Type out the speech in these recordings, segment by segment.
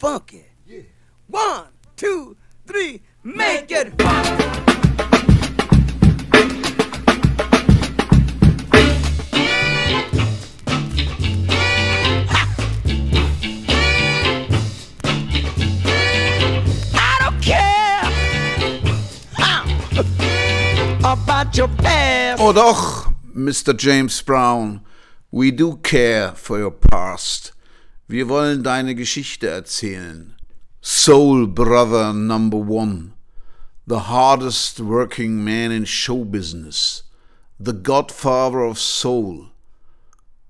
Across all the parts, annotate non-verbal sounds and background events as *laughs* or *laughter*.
funky. Yeah. One, two, three, make it funky. I don't care about your past. Oh doch, Mr. James Brown, we do care for your past. Wir wollen deine Geschichte erzählen. Soul Brother Number One, the hardest working man in show business, the godfather of soul,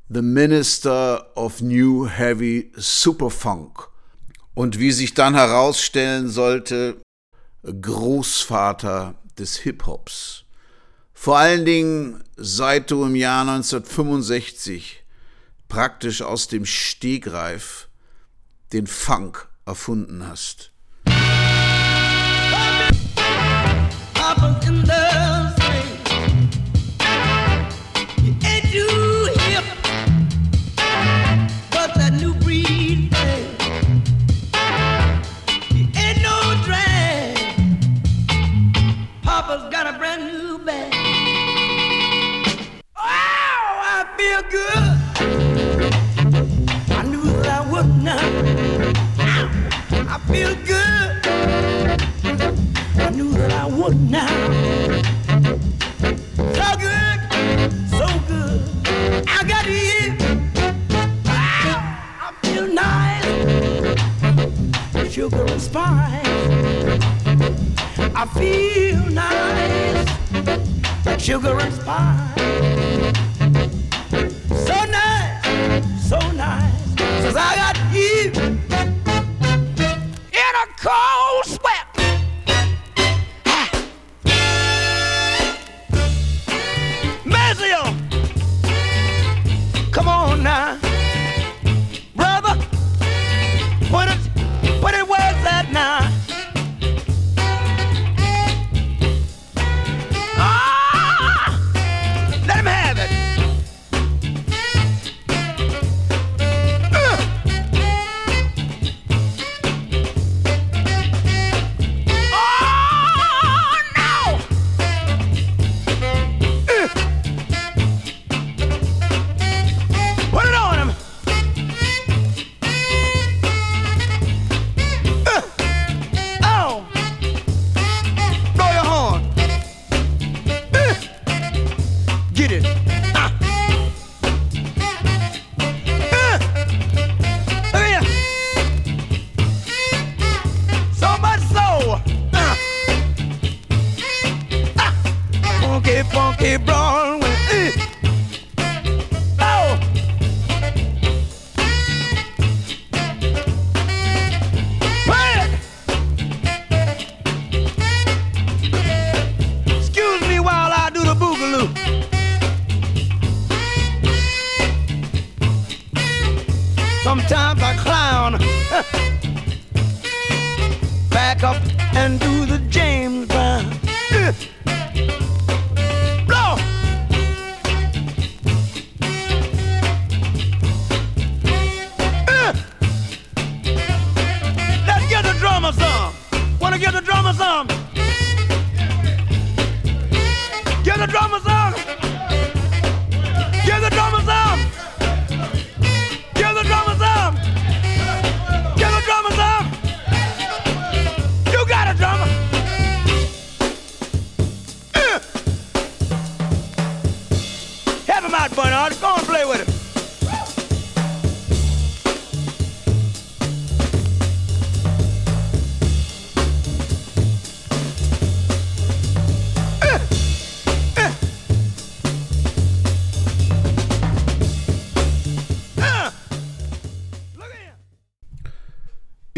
the minister of new heavy superfunk und wie sich dann herausstellen sollte, Großvater des Hip-Hops. Vor allen Dingen seit du im Jahr 1965 praktisch aus dem Stegreif den Funk erfunden hast. Would now. So good, so good. I got you. Ah, I feel nice. Sugar and spice. I feel nice. Sugar and spice. So nice, so nice. Since I got you in a cold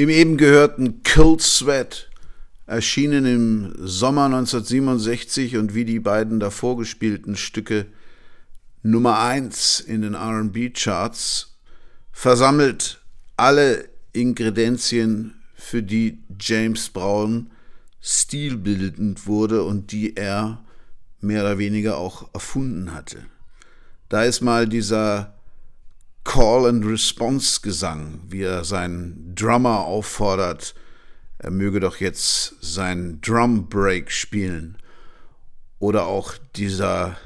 Im eben gehörten Cold Sweat, erschienen im Sommer 1967 und wie die beiden davor gespielten Stücke Nummer 1 in den RB-Charts, versammelt alle Ingredienzien, für die James Brown stilbildend wurde und die er mehr oder weniger auch erfunden hatte. Da ist mal dieser Call and Response Gesang, wie er seinen Drummer auffordert, er möge doch jetzt sein Drum Break spielen. Oder auch dieser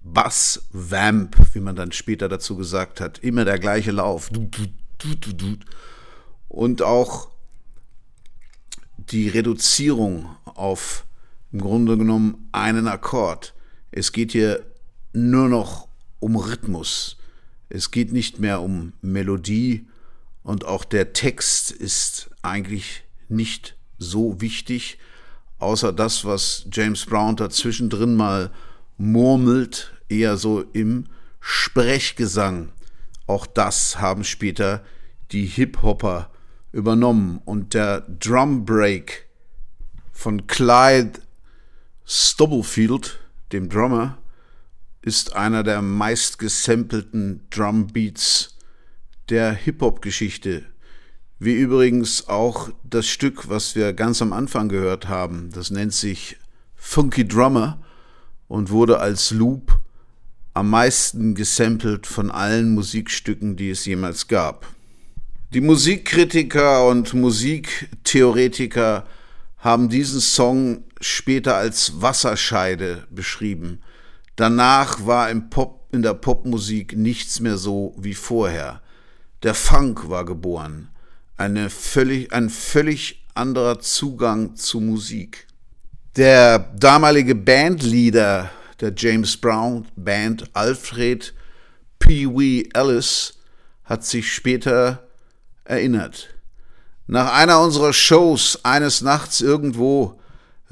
Bass Vamp, wie man dann später dazu gesagt hat, immer der gleiche Lauf. Und auch die Reduzierung auf im Grunde genommen einen Akkord. Es geht hier nur noch um Rhythmus. Es geht nicht mehr um Melodie und auch der Text ist eigentlich nicht so wichtig, außer das, was James Brown dazwischendrin mal murmelt, eher so im Sprechgesang. Auch das haben später die Hip-Hopper übernommen. Und der Drum Break von Clyde Stubblefield, dem Drummer, ist einer der meistgesampelten Drumbeats der Hip-Hop-Geschichte. Wie übrigens auch das Stück, was wir ganz am Anfang gehört haben. Das nennt sich Funky Drummer und wurde als Loop am meisten gesampelt von allen Musikstücken, die es jemals gab. Die Musikkritiker und Musiktheoretiker haben diesen Song später als Wasserscheide beschrieben. Danach war im Pop, in der Popmusik nichts mehr so wie vorher. Der Funk war geboren, eine völlig, ein völlig anderer Zugang zu Musik. Der damalige Bandleader der James Brown Band, Alfred Pee Wee Ellis, hat sich später erinnert. Nach einer unserer Shows eines Nachts irgendwo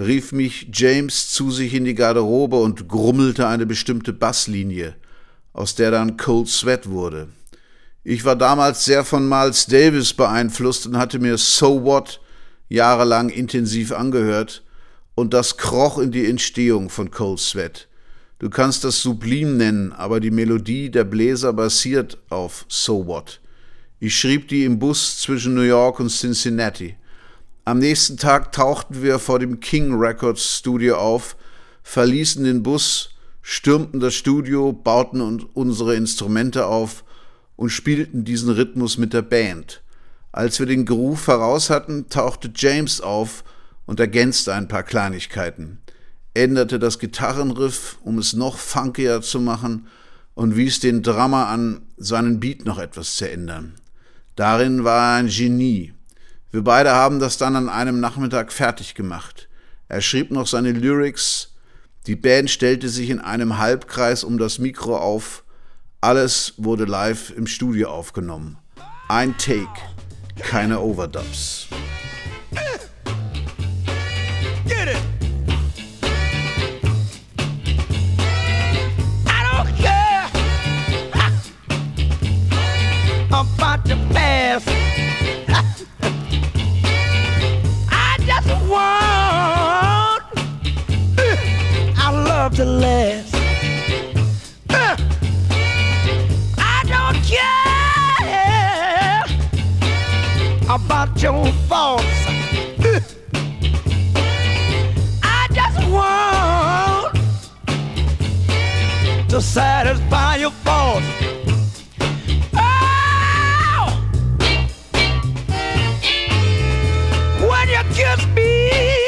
rief mich James zu sich in die Garderobe und grummelte eine bestimmte Basslinie, aus der dann Cold Sweat wurde. Ich war damals sehr von Miles Davis beeinflusst und hatte mir So What jahrelang intensiv angehört, und das kroch in die Entstehung von Cold Sweat. Du kannst das sublim nennen, aber die Melodie der Bläser basiert auf So What. Ich schrieb die im Bus zwischen New York und Cincinnati. Am nächsten Tag tauchten wir vor dem King Records Studio auf, verließen den Bus, stürmten das Studio, bauten unsere Instrumente auf und spielten diesen Rhythmus mit der Band. Als wir den Groove heraus hatten, tauchte James auf und ergänzte ein paar Kleinigkeiten, änderte das Gitarrenriff, um es noch funkier zu machen und wies den Drummer an, seinen Beat noch etwas zu ändern. Darin war er ein Genie. Wir beide haben das dann an einem Nachmittag fertig gemacht. Er schrieb noch seine Lyrics, die Band stellte sich in einem Halbkreis um das Mikro auf, alles wurde live im Studio aufgenommen. Ein Take, keine Overdubs. Get it! Love to last. I don't care about your faults. I just want to satisfy your faults. Oh! When you kiss me,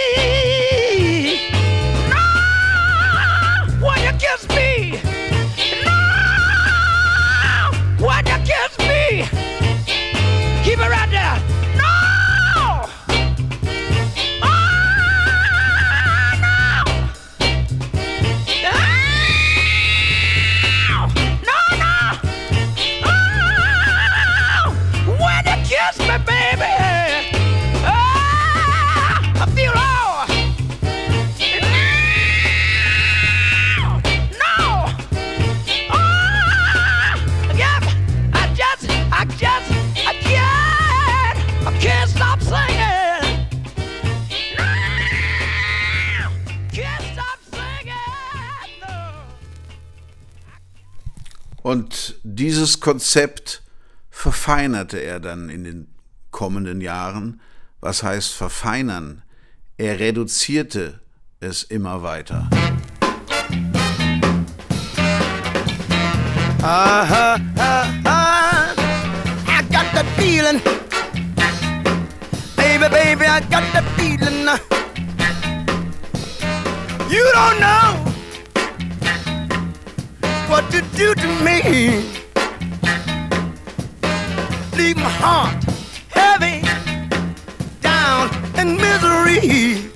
Und dieses Konzept verfeinerte er dann in den kommenden Jahren. Was heißt verfeinern? Er reduzierte es immer weiter. Aha, aha, I got the feeling. Baby, baby, I got the feeling. You don't know. what you do to me. Leave my heart heavy down in misery.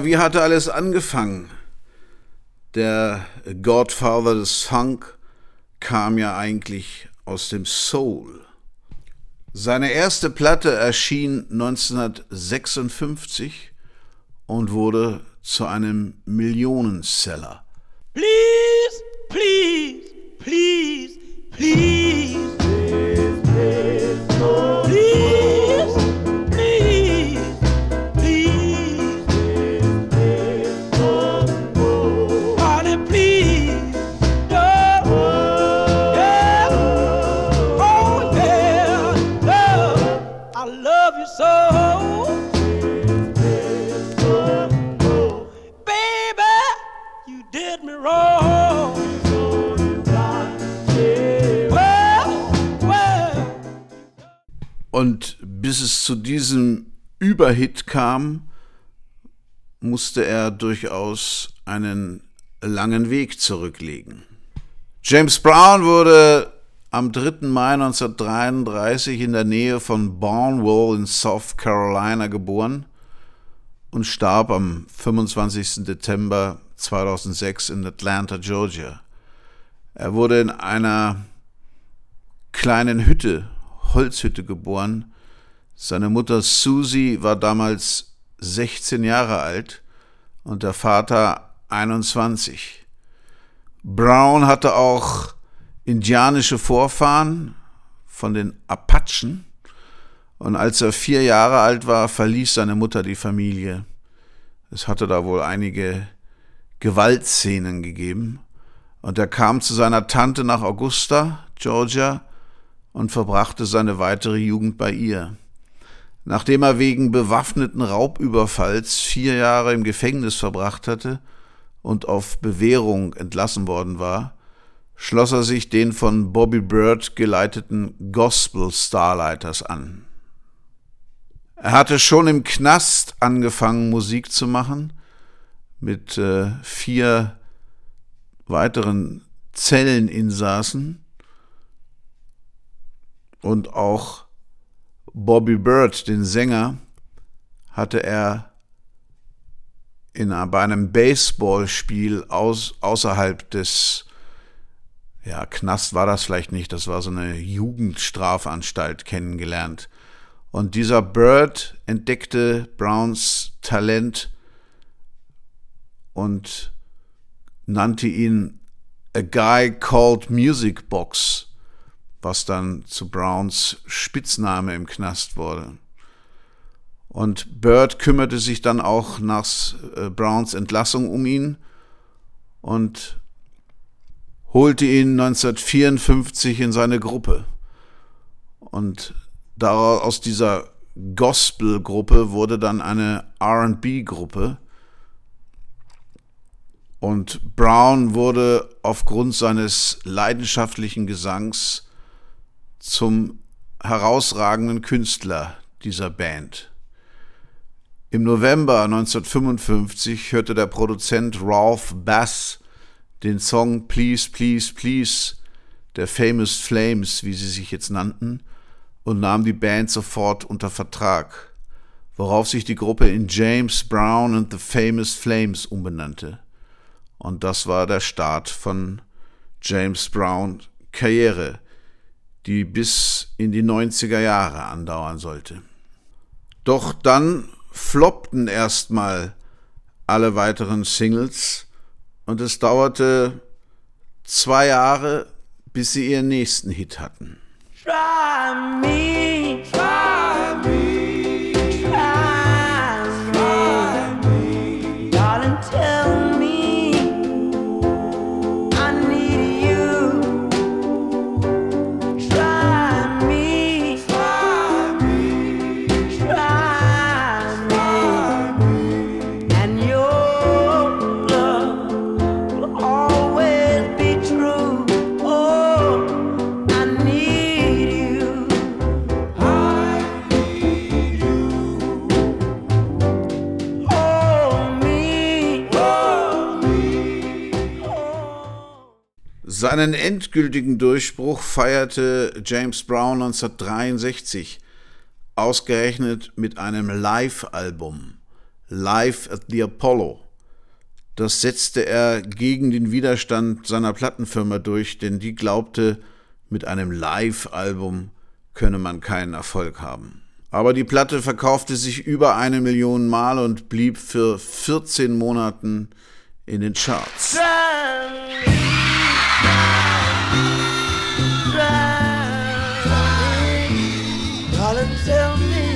Aber wie hatte alles angefangen? Der Godfather des Funk kam ja eigentlich aus dem Soul. Seine erste Platte erschien 1956 und wurde zu einem Millionenseller. Überhit kam, musste er durchaus einen langen Weg zurücklegen. James Brown wurde am 3. Mai 1933 in der Nähe von Barnwell in South Carolina geboren und starb am 25. Dezember 2006 in Atlanta, Georgia. Er wurde in einer kleinen Hütte, Holzhütte geboren. Seine Mutter Susie war damals 16 Jahre alt und der Vater 21. Brown hatte auch indianische Vorfahren von den Apachen und als er vier Jahre alt war, verließ seine Mutter die Familie. Es hatte da wohl einige Gewaltszenen gegeben und er kam zu seiner Tante nach Augusta, Georgia, und verbrachte seine weitere Jugend bei ihr. Nachdem er wegen bewaffneten Raubüberfalls vier Jahre im Gefängnis verbracht hatte und auf Bewährung entlassen worden war, schloss er sich den von Bobby Bird geleiteten Gospel Starlighters an. Er hatte schon im Knast angefangen, Musik zu machen, mit äh, vier weiteren Zelleninsassen und auch Bobby Bird, den Sänger, hatte er in, bei einem Baseballspiel aus, außerhalb des, ja, Knast war das vielleicht nicht, das war so eine Jugendstrafanstalt kennengelernt. Und dieser Bird entdeckte Browns Talent und nannte ihn A Guy Called Music Box, was dann zu Browns Spitzname im Knast wurde. Und Bird kümmerte sich dann auch nach äh, Browns Entlassung um ihn und holte ihn 1954 in seine Gruppe. Und aus dieser Gospel-Gruppe wurde dann eine RB-Gruppe. Und Brown wurde aufgrund seines leidenschaftlichen Gesangs zum herausragenden Künstler dieser Band. Im November 1955 hörte der Produzent Ralph Bass den Song Please, Please, Please der Famous Flames, wie sie sich jetzt nannten, und nahm die Band sofort unter Vertrag, worauf sich die Gruppe in James Brown and the Famous Flames umbenannte. Und das war der Start von James Brown Karriere, die bis in die 90er Jahre andauern sollte. Doch dann floppten erstmal alle weiteren Singles und es dauerte zwei Jahre, bis sie ihren nächsten Hit hatten. Try me, try Seinen endgültigen Durchbruch feierte James Brown 1963, ausgerechnet mit einem Live-Album, Live at the Apollo. Das setzte er gegen den Widerstand seiner Plattenfirma durch, denn die glaubte, mit einem Live-Album könne man keinen Erfolg haben. Aber die Platte verkaufte sich über eine Million Mal und blieb für 14 Monaten in den Charts. Driving. Darling, tell me.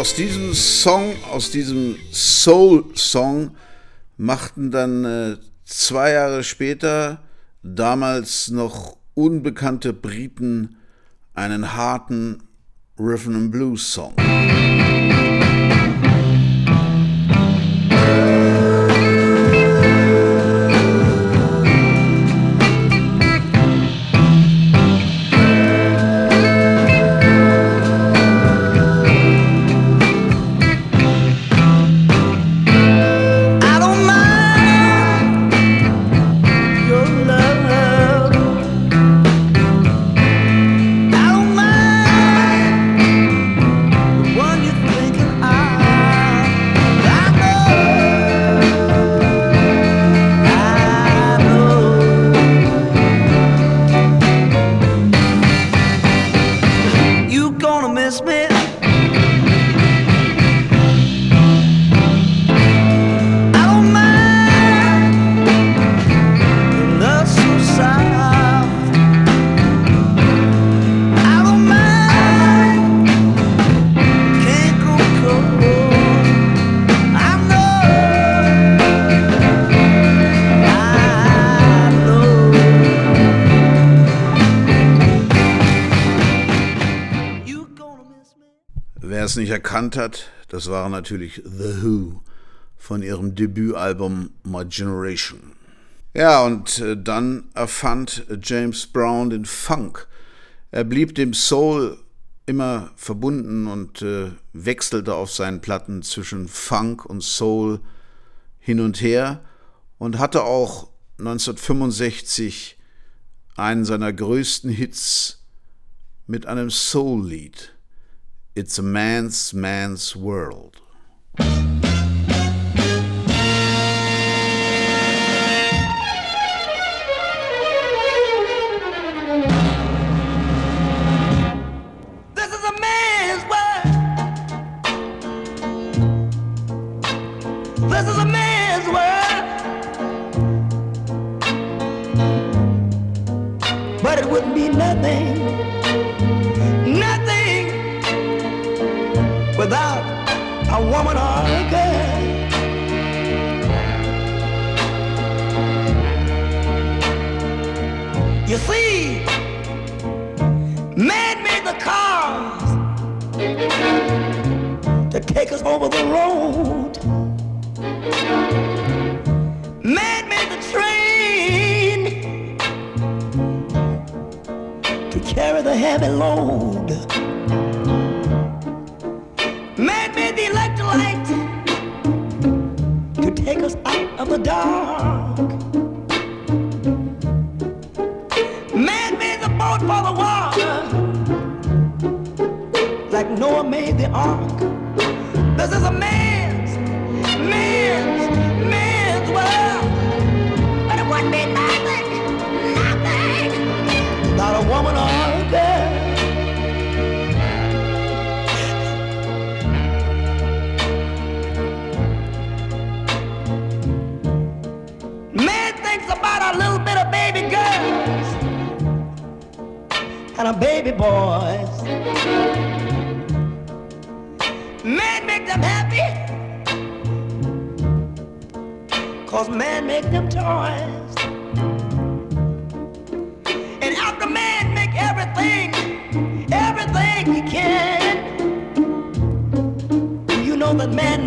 Aus diesem Song, aus diesem Soul-Song, machten dann äh, zwei Jahre später damals noch unbekannte Briten einen harten Rhythm and Blues Song. Erkannt hat, das war natürlich The Who von ihrem Debütalbum My Generation. Ja, und äh, dann erfand James Brown den Funk. Er blieb dem Soul immer verbunden und äh, wechselte auf seinen Platten zwischen Funk und Soul hin und her und hatte auch 1965 einen seiner größten Hits mit einem Soul-Lied. It's a Man's Man's World.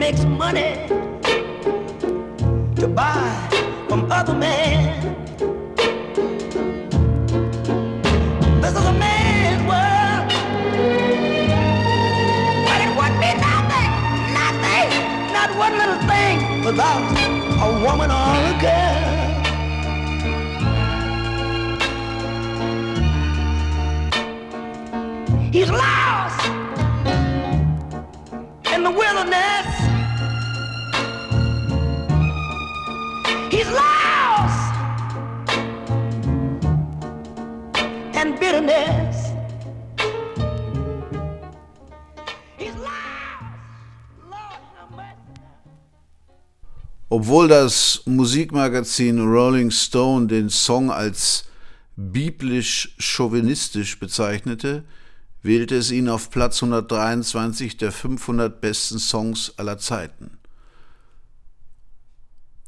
Makes money Obwohl das Musikmagazin Rolling Stone den Song als biblisch chauvinistisch bezeichnete, wählte es ihn auf Platz 123 der 500 besten Songs aller Zeiten.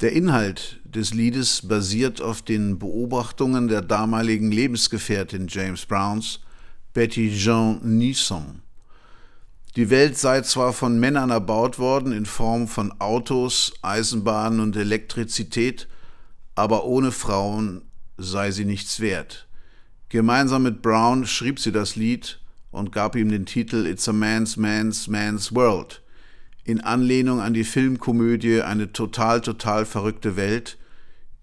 Der Inhalt des Liedes basiert auf den Beobachtungen der damaligen Lebensgefährtin James Browns, Betty Jean Nisson. Die Welt sei zwar von Männern erbaut worden in Form von Autos, Eisenbahnen und Elektrizität, aber ohne Frauen sei sie nichts wert. Gemeinsam mit Brown schrieb sie das Lied und gab ihm den Titel It's a Man's Man's Man's World, in Anlehnung an die Filmkomödie Eine total, total verrückte Welt,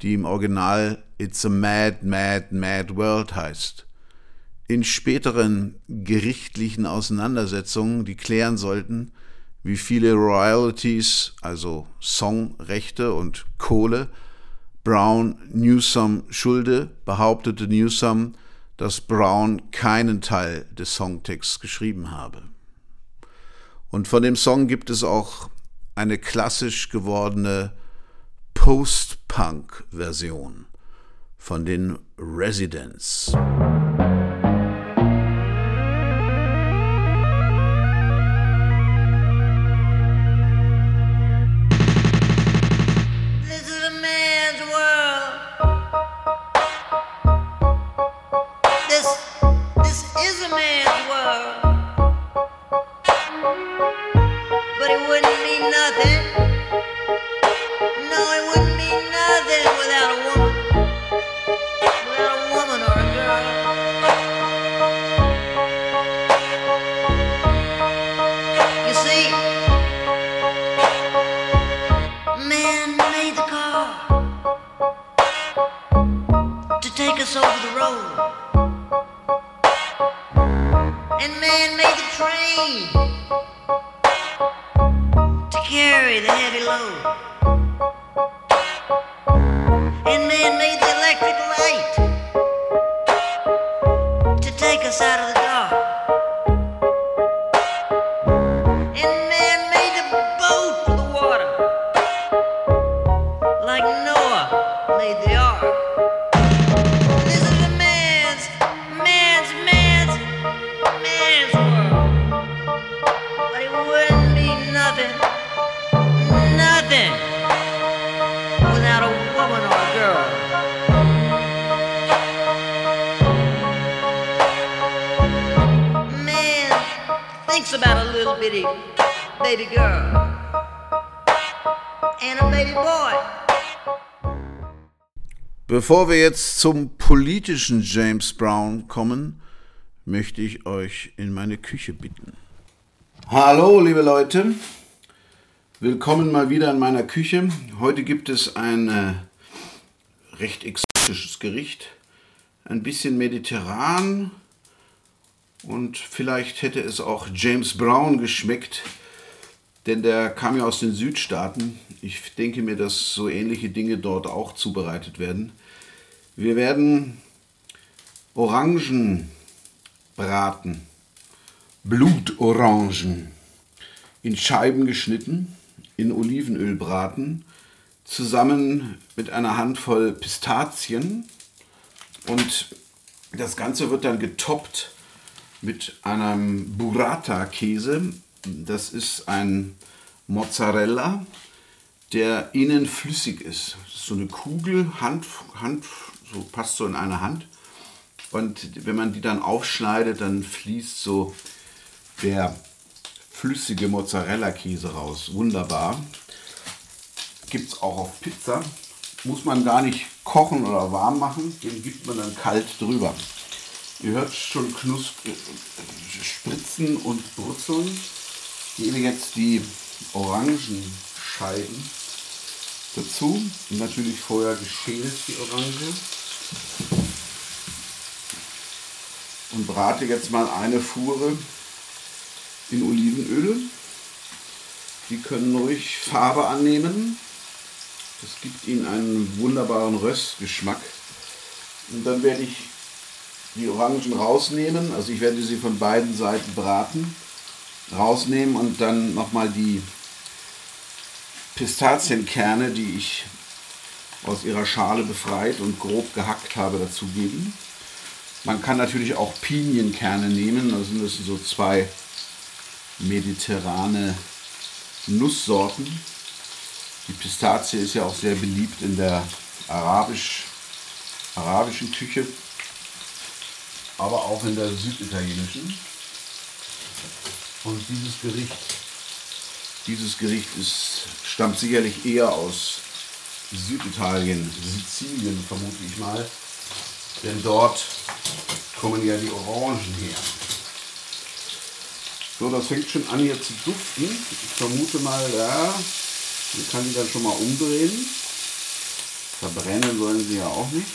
die im Original It's a Mad, Mad, Mad World heißt. In späteren gerichtlichen Auseinandersetzungen, die klären sollten, wie viele Royalties, also Songrechte und Kohle, Brown Newsom schulde, behauptete Newsom, dass Brown keinen Teil des Songtexts geschrieben habe. Und von dem Song gibt es auch eine klassisch gewordene Post-Punk-Version von den Residents. to carry the heavy load. Baby girl and a baby boy. Bevor wir jetzt zum politischen James Brown kommen, möchte ich euch in meine Küche bitten. Hallo, liebe Leute. Willkommen mal wieder in meiner Küche. Heute gibt es ein äh, recht exotisches Gericht. Ein bisschen mediterran. Und vielleicht hätte es auch James Brown geschmeckt, denn der kam ja aus den Südstaaten. Ich denke mir, dass so ähnliche Dinge dort auch zubereitet werden. Wir werden Orangen braten, Blutorangen, in Scheiben geschnitten in Olivenöl braten, zusammen mit einer Handvoll Pistazien. Und das Ganze wird dann getoppt mit einem Burrata-Käse. Das ist ein Mozzarella, der innen flüssig ist. Ist so eine Kugel, Hand, Hand, so passt so in eine Hand. Und wenn man die dann aufschneidet, dann fließt so der flüssige Mozzarella-Käse raus. Wunderbar. Gibt es auch auf Pizza. Muss man gar nicht kochen oder warm machen. Den gibt man dann kalt drüber. Ihr hört schon Knus äh, Spritzen und Brutzeln. Gebe jetzt die Orangenscheiben dazu. Und natürlich vorher geschält die Orange. Und brate jetzt mal eine Fuhre in Olivenöl. Die können ruhig Farbe annehmen. Das gibt ihnen einen wunderbaren Röstgeschmack. Und dann werde ich die Orangen rausnehmen. Also ich werde sie von beiden Seiten braten. Rausnehmen und dann nochmal die Pistazienkerne, die ich aus ihrer Schale befreit und grob gehackt habe, dazugeben. Man kann natürlich auch Pinienkerne nehmen. Das sind so zwei mediterrane Nusssorten. Die Pistazie ist ja auch sehr beliebt in der arabisch, arabischen Küche, aber auch in der süditalienischen. Und dieses Gericht, dieses Gericht ist, stammt sicherlich eher aus Süditalien, Sizilien vermute ich mal, denn dort kommen ja die Orangen her. So, das fängt schon an hier zu duften. Ich vermute mal, ja, man kann die dann schon mal umdrehen. Verbrennen sollen sie ja auch nicht.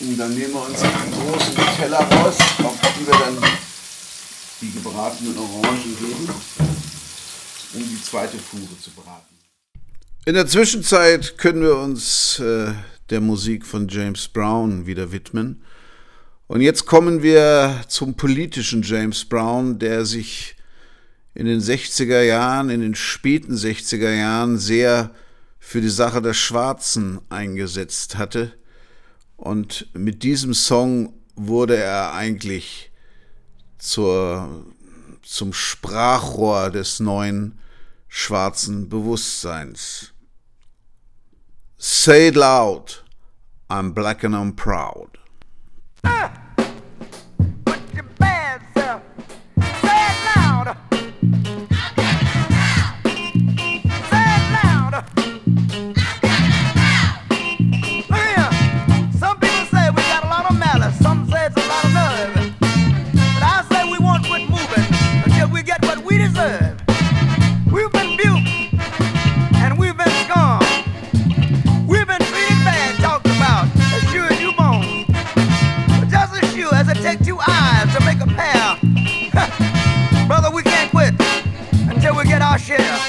Und dann nehmen wir uns einen großen Teller raus, auf die wir dann die gebratenen Orangen geben, um die zweite Fuhre zu braten. In der Zwischenzeit können wir uns äh, der Musik von James Brown wieder widmen. Und jetzt kommen wir zum politischen James Brown, der sich in den 60er Jahren, in den späten 60er Jahren sehr für die Sache der Schwarzen eingesetzt hatte. Und mit diesem Song wurde er eigentlich zur, zum Sprachrohr des neuen schwarzen Bewusstseins. Say it loud, I'm black and I'm proud. We've Yeah.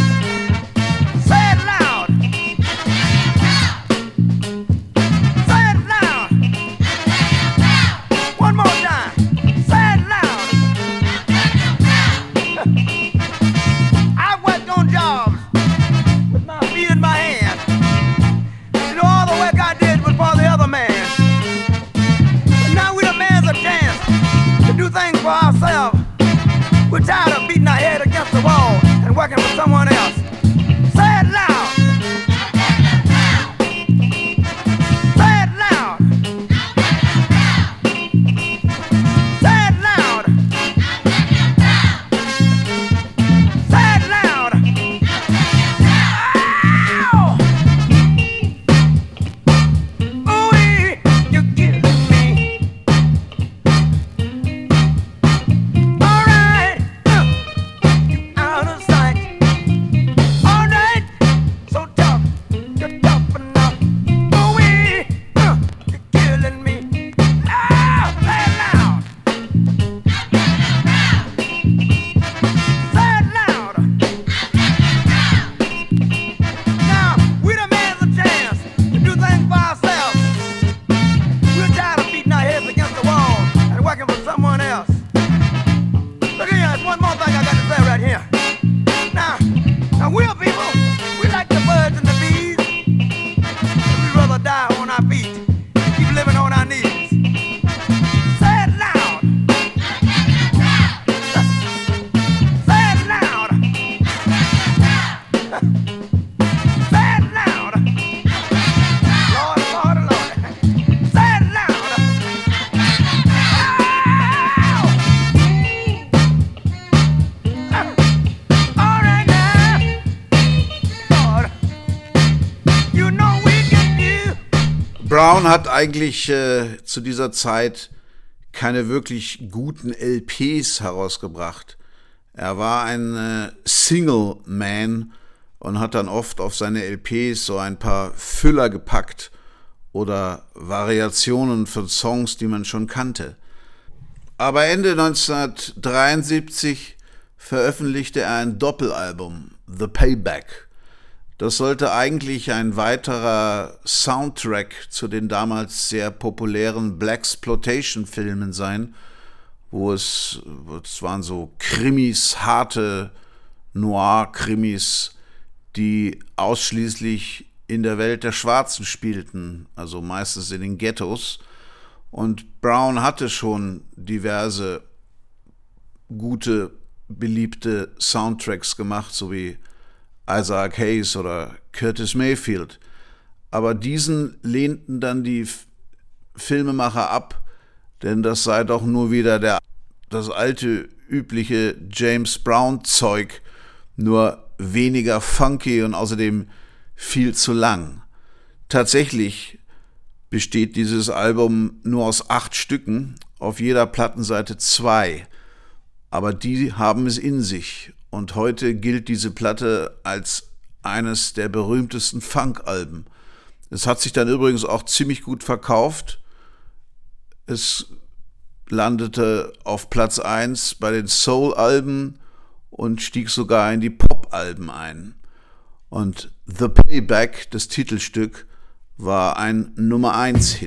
Brown hat eigentlich äh, zu dieser Zeit keine wirklich guten LPs herausgebracht. Er war ein äh, Single-Man und hat dann oft auf seine LPs so ein paar Füller gepackt oder Variationen von Songs, die man schon kannte. Aber Ende 1973 veröffentlichte er ein Doppelalbum, The Payback. Das sollte eigentlich ein weiterer Soundtrack zu den damals sehr populären Blaxploitation-Filmen sein, wo es, es waren so Krimis, harte Noir-Krimis, die ausschließlich in der Welt der Schwarzen spielten, also meistens in den Ghettos. Und Brown hatte schon diverse gute, beliebte Soundtracks gemacht, so wie Isaac Hayes oder Curtis Mayfield. Aber diesen lehnten dann die Filmemacher ab, denn das sei doch nur wieder der, das alte, übliche James Brown-Zeug, nur weniger funky und außerdem viel zu lang. Tatsächlich besteht dieses Album nur aus acht Stücken, auf jeder Plattenseite zwei, aber die haben es in sich und heute gilt diese Platte als eines der berühmtesten Funk-Alben. Es hat sich dann übrigens auch ziemlich gut verkauft. Es landete auf Platz 1 bei den Soul-Alben und stieg sogar in die Pop-Alben ein. Und The Payback, das Titelstück, war ein Nummer 1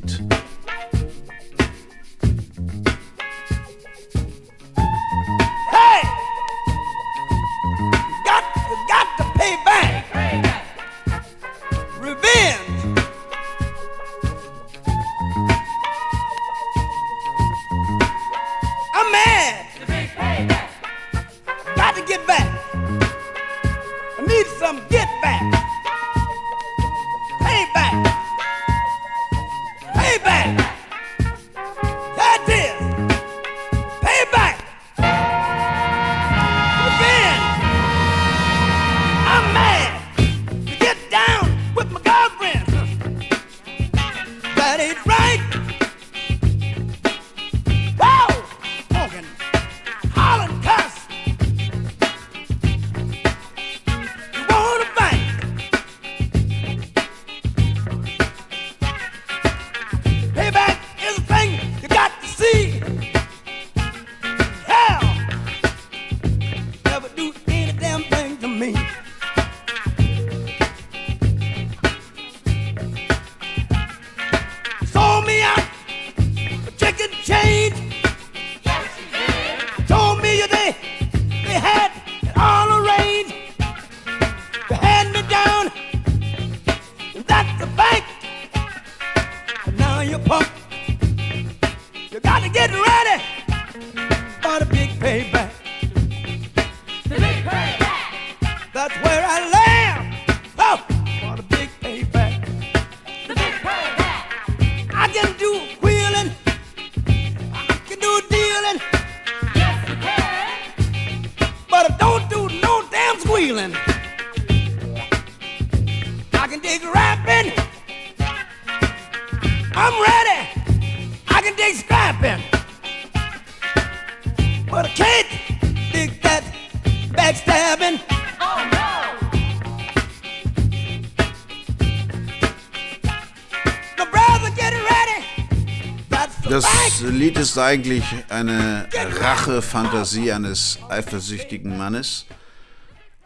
ist eigentlich eine Rache-Fantasie eines eifersüchtigen Mannes.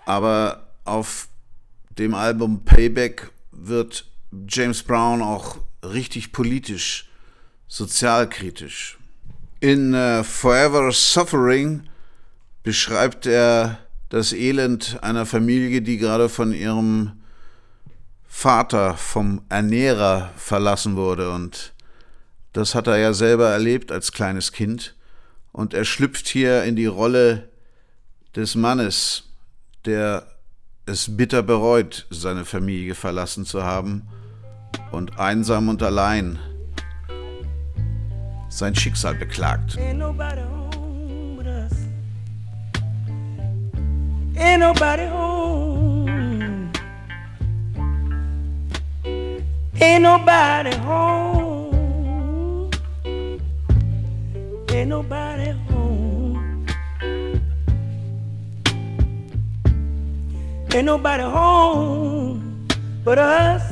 Aber auf dem Album Payback wird James Brown auch richtig politisch, sozialkritisch. In uh, Forever Suffering beschreibt er das Elend einer Familie, die gerade von ihrem Vater, vom Ernährer verlassen wurde und das hat er ja selber erlebt als kleines Kind. Und er schlüpft hier in die Rolle des Mannes, der es bitter bereut, seine Familie verlassen zu haben und einsam und allein sein Schicksal beklagt. Ain't nobody home us. Ain't nobody home. Ain't nobody home. Ain't nobody home. Ain't nobody home but us.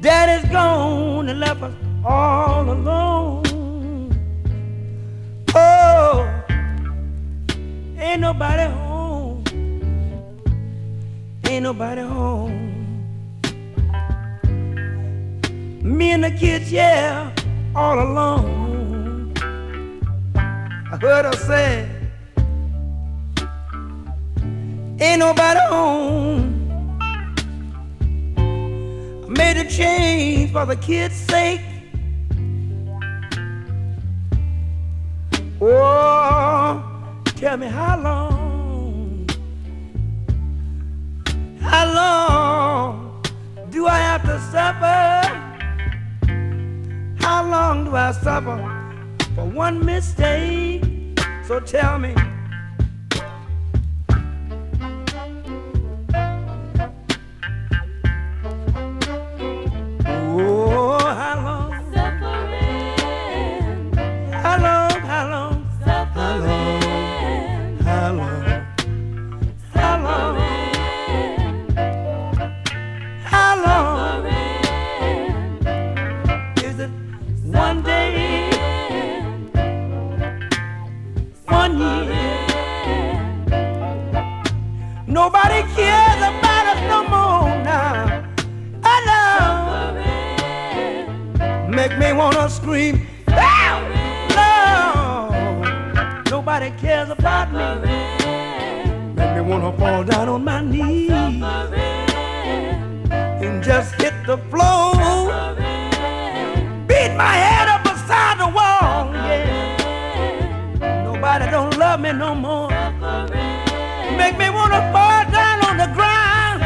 Daddy's gone and left us all alone. Oh, ain't nobody home. Ain't nobody home. Me and the kids, yeah, all alone. I heard her say, Ain't nobody home. I made a change for the kids' sake. Oh, tell me how long? How long do I have to suffer? How long do I suffer for one mistake? So tell me. Wanna scream. "Ow!" No, nobody cares about me. Make me wanna fall down on my knees and just hit the floor. Beat my head up beside the wall. Yeah. Nobody don't love me no more. Make me wanna fall down on the ground.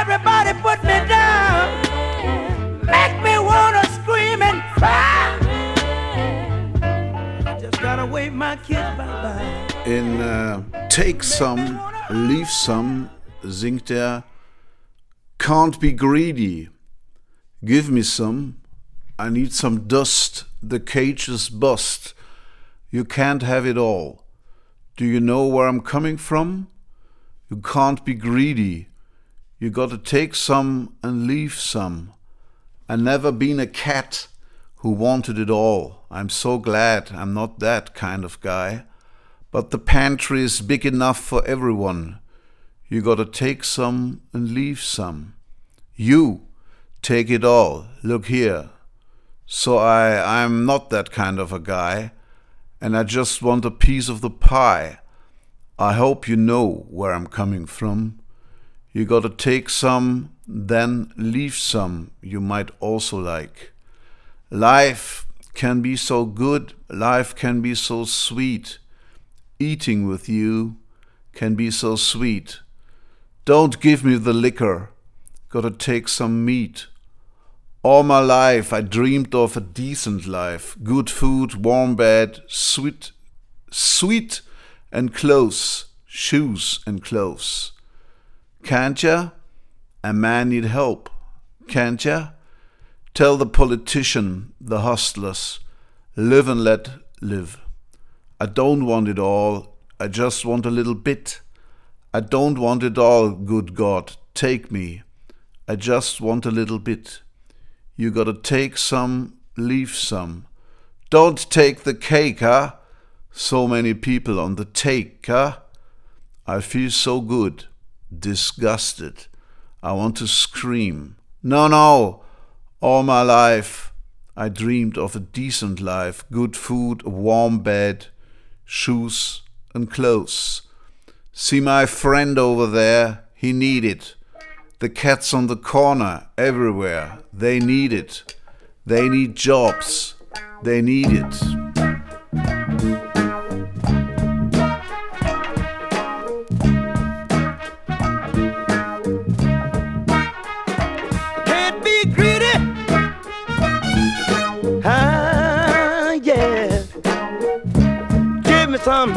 Everybody put me down. In äh, Take Some, Leave Some singt er Can't be greedy. Give me some. I need some dust. The cage is bust. You can't have it all. Do you know where I'm coming from? You can't be greedy. You gotta take some and leave some. I never been a cat who wanted it all. I'm so glad I'm not that kind of guy. But the pantry is big enough for everyone. You gotta take some and leave some. You take it all. Look here. So I I'm not that kind of a guy, and I just want a piece of the pie. I hope you know where I'm coming from. You gotta take some, then leave some you might also like. Life can be so good, life can be so sweet. Eating with you can be so sweet. Don't give me the liquor, gotta take some meat. All my life I dreamed of a decent life, good food, warm bed, sweet, sweet and close, shoes and clothes. Can't ya? A man need help, can't ya? Tell the politician, the hustlers, live and let live. I don't want it all, I just want a little bit. I don't want it all, good God, take me. I just want a little bit. You gotta take some, leave some. Don't take the cake, huh? So many people on the take, huh? I feel so good, disgusted. I want to scream. No, no! All my life I dreamed of a decent life, good food, a warm bed, shoes and clothes. See my friend over there, he need it. The cats on the corner, everywhere, they need it. They need jobs. They need it. atom.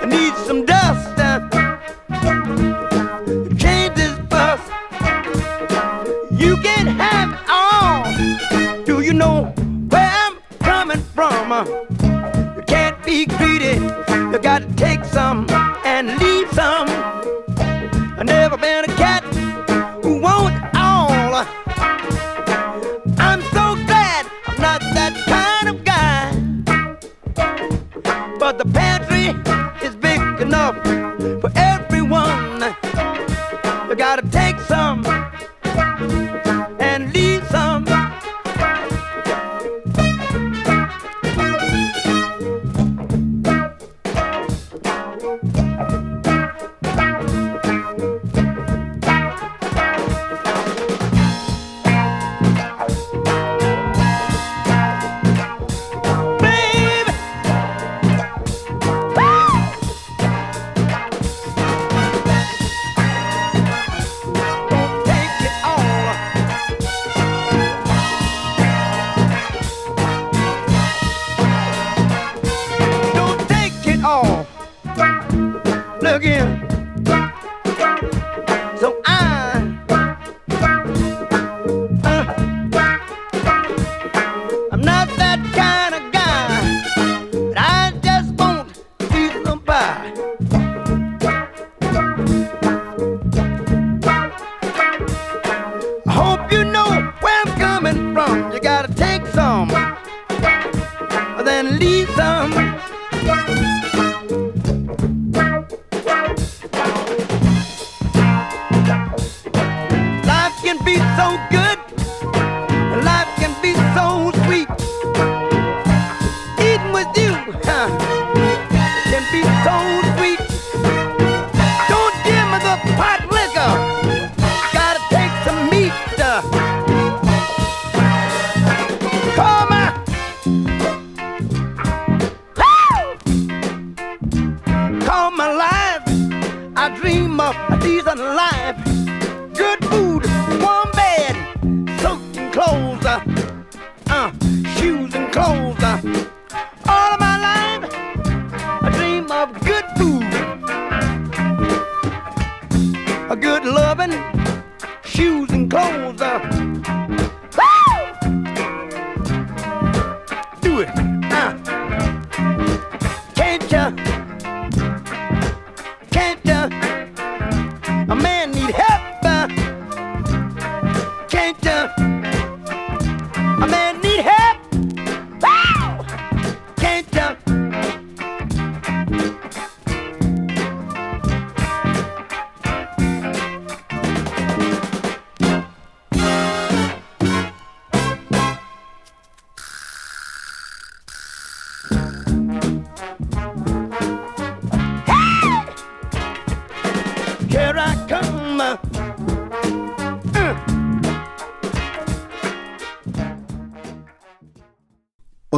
I need some dust to change this bus. You can have it all. Do you know where I'm coming from? Uh,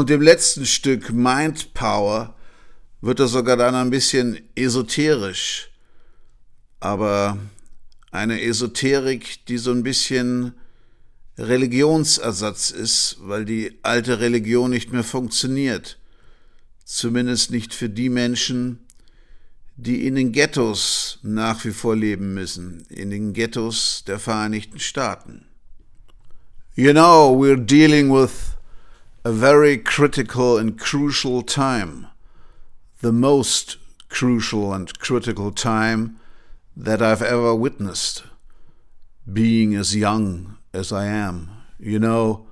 Und im letzten Stück Mind Power wird er sogar dann ein bisschen esoterisch. Aber eine Esoterik, die so ein bisschen Religionsersatz ist, weil die alte Religion nicht mehr funktioniert. Zumindest nicht für die Menschen, die in den Ghettos nach wie vor leben müssen, in den Ghettos der Vereinigten Staaten. You know, we're dealing with a very critical and crucial time, the most crucial and critical time that I've ever witnessed, being as young as I am. You know,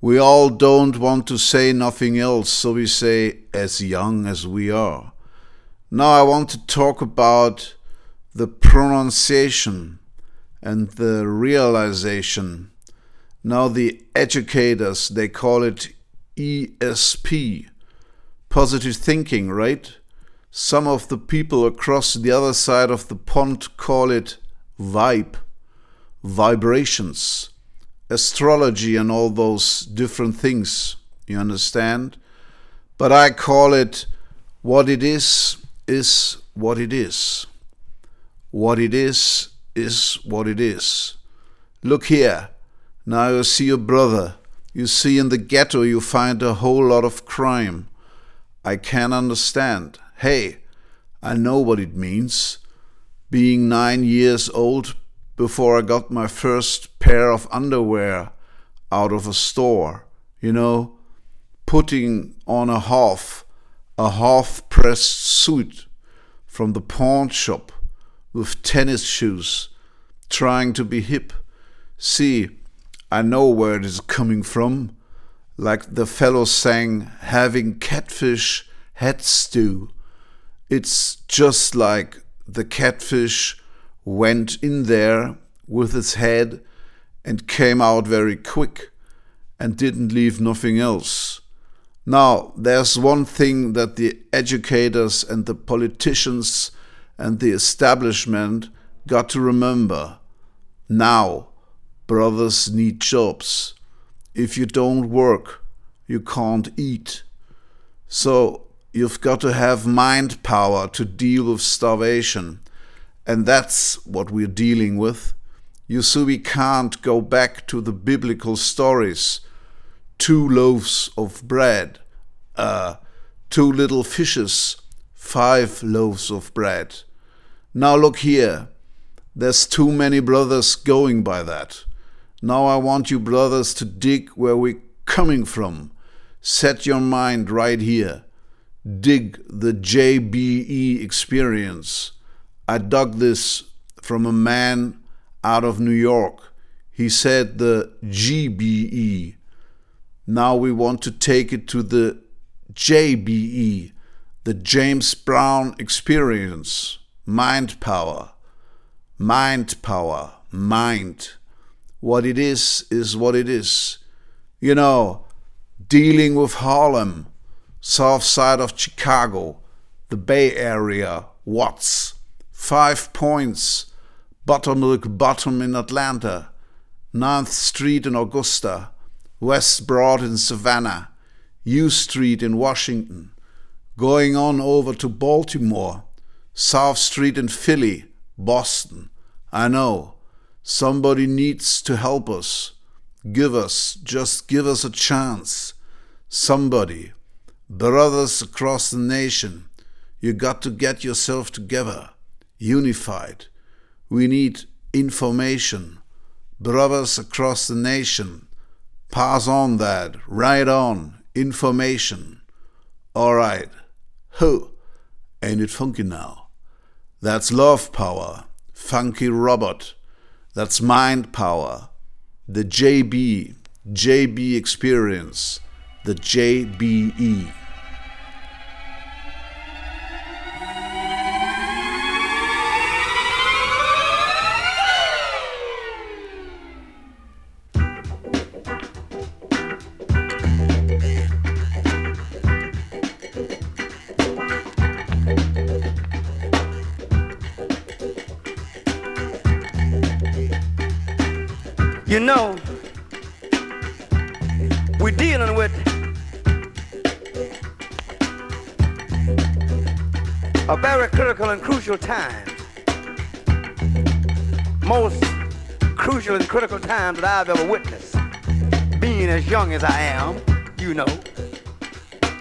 we all don't want to say nothing else, so we say as young as we are. Now I want to talk about the pronunciation and the realization. Now the educators, they call it ESP, positive thinking, right? Some of the people across the other side of the pond call it vibe, vibrations, astrology, and all those different things. You understand? But I call it what it is, is what it is. What it is, is what it is. Look here. Now you see your brother. You see in the ghetto you find a whole lot of crime. I can understand. Hey, I know what it means. Being nine years old before I got my first pair of underwear out of a store, you know, putting on a half, a half pressed suit from the pawn shop with tennis shoes, trying to be hip. See, I know where it is coming from. Like the fellow sang, having catfish head stew. It's just like the catfish went in there with its head and came out very quick and didn't leave nothing else. Now, there's one thing that the educators and the politicians and the establishment got to remember. Now, brothers need jobs. If you don't work, you can't eat. So, you've got to have mind power to deal with starvation. And that's what we're dealing with. You see, we can't go back to the biblical stories. Two loaves of bread, uh, two little fishes, five loaves of bread. Now look here. There's too many brothers going by that. Now I want you brothers to dig where we're coming from. Set your mind right here. Dig the JBE experience. I dug this from a man out of New York. He said the GBE. Now we want to take it to the JBE, the James Brown experience. Mind power. Mind power. Mind. What it is, is what it is. You know, dealing with Harlem, south side of Chicago, the Bay Area, Watts, Five Points, Buttermilk Bottom in Atlanta, Ninth Street in Augusta, West Broad in Savannah, U Street in Washington, going on over to Baltimore, South Street in Philly, Boston. I know. Somebody needs to help us. Give us, just give us a chance. Somebody. Brothers across the nation, you got to get yourself together, unified. We need information. Brothers across the nation, pass on that, right on, information. All right. Ho, ain't it funky now? That's love power, funky robot. That's mind power. The JB, JB experience, the JBE. Critical time that I've ever witnessed. Being as young as I am, you know.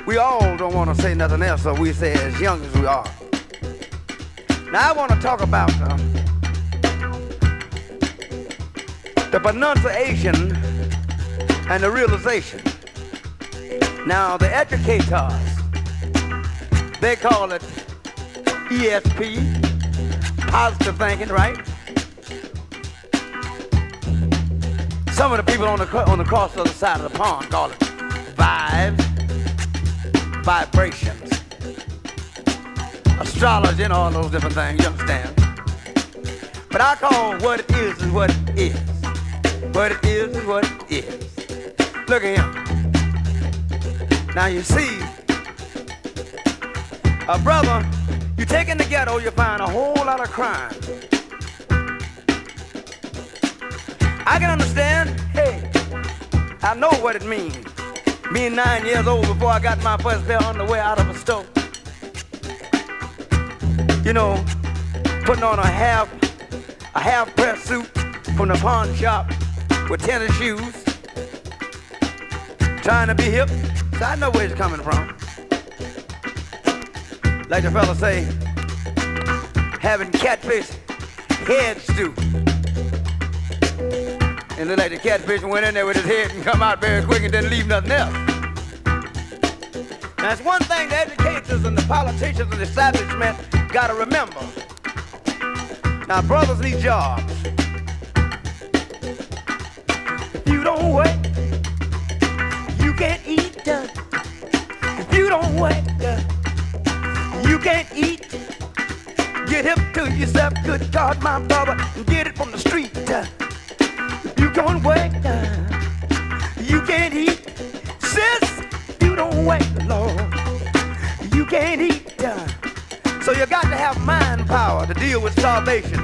We all don't want to say nothing else, so we say as young as we are. Now I want to talk about um, the pronunciation and the realization. Now, the educators, they call it ESP, positive thinking, right? Some of the people on the on the cross other side of the pond call it vibes, vibrations, astrology, and all those different things. You understand? But I call what it is is what it is. What it is is what it is. Look at him. Now you see, a brother, you take in the ghetto, you find a whole lot of crime. I can understand, hey, I know what it means. Being nine years old before I got my first pair of underwear out of a store. You know, putting on a half, a half press suit from the pawn shop with tennis shoes, trying to be hip. So I know where it's coming from. Like the fella say, having catfish head stew. And look like the catfish went in there with his head and come out very quick and didn't leave nothing else. Now, it's one thing the educators and the politicians and the establishment got to remember. Now, brothers need jobs. If you don't work, you can't eat. If you don't work, you can't eat. Get hip to yourself, good God, my brother, and get it from the street. You don't work, you can't eat. Sis, you don't work, Lord, you can't eat. So you got to have mind power to deal with starvation.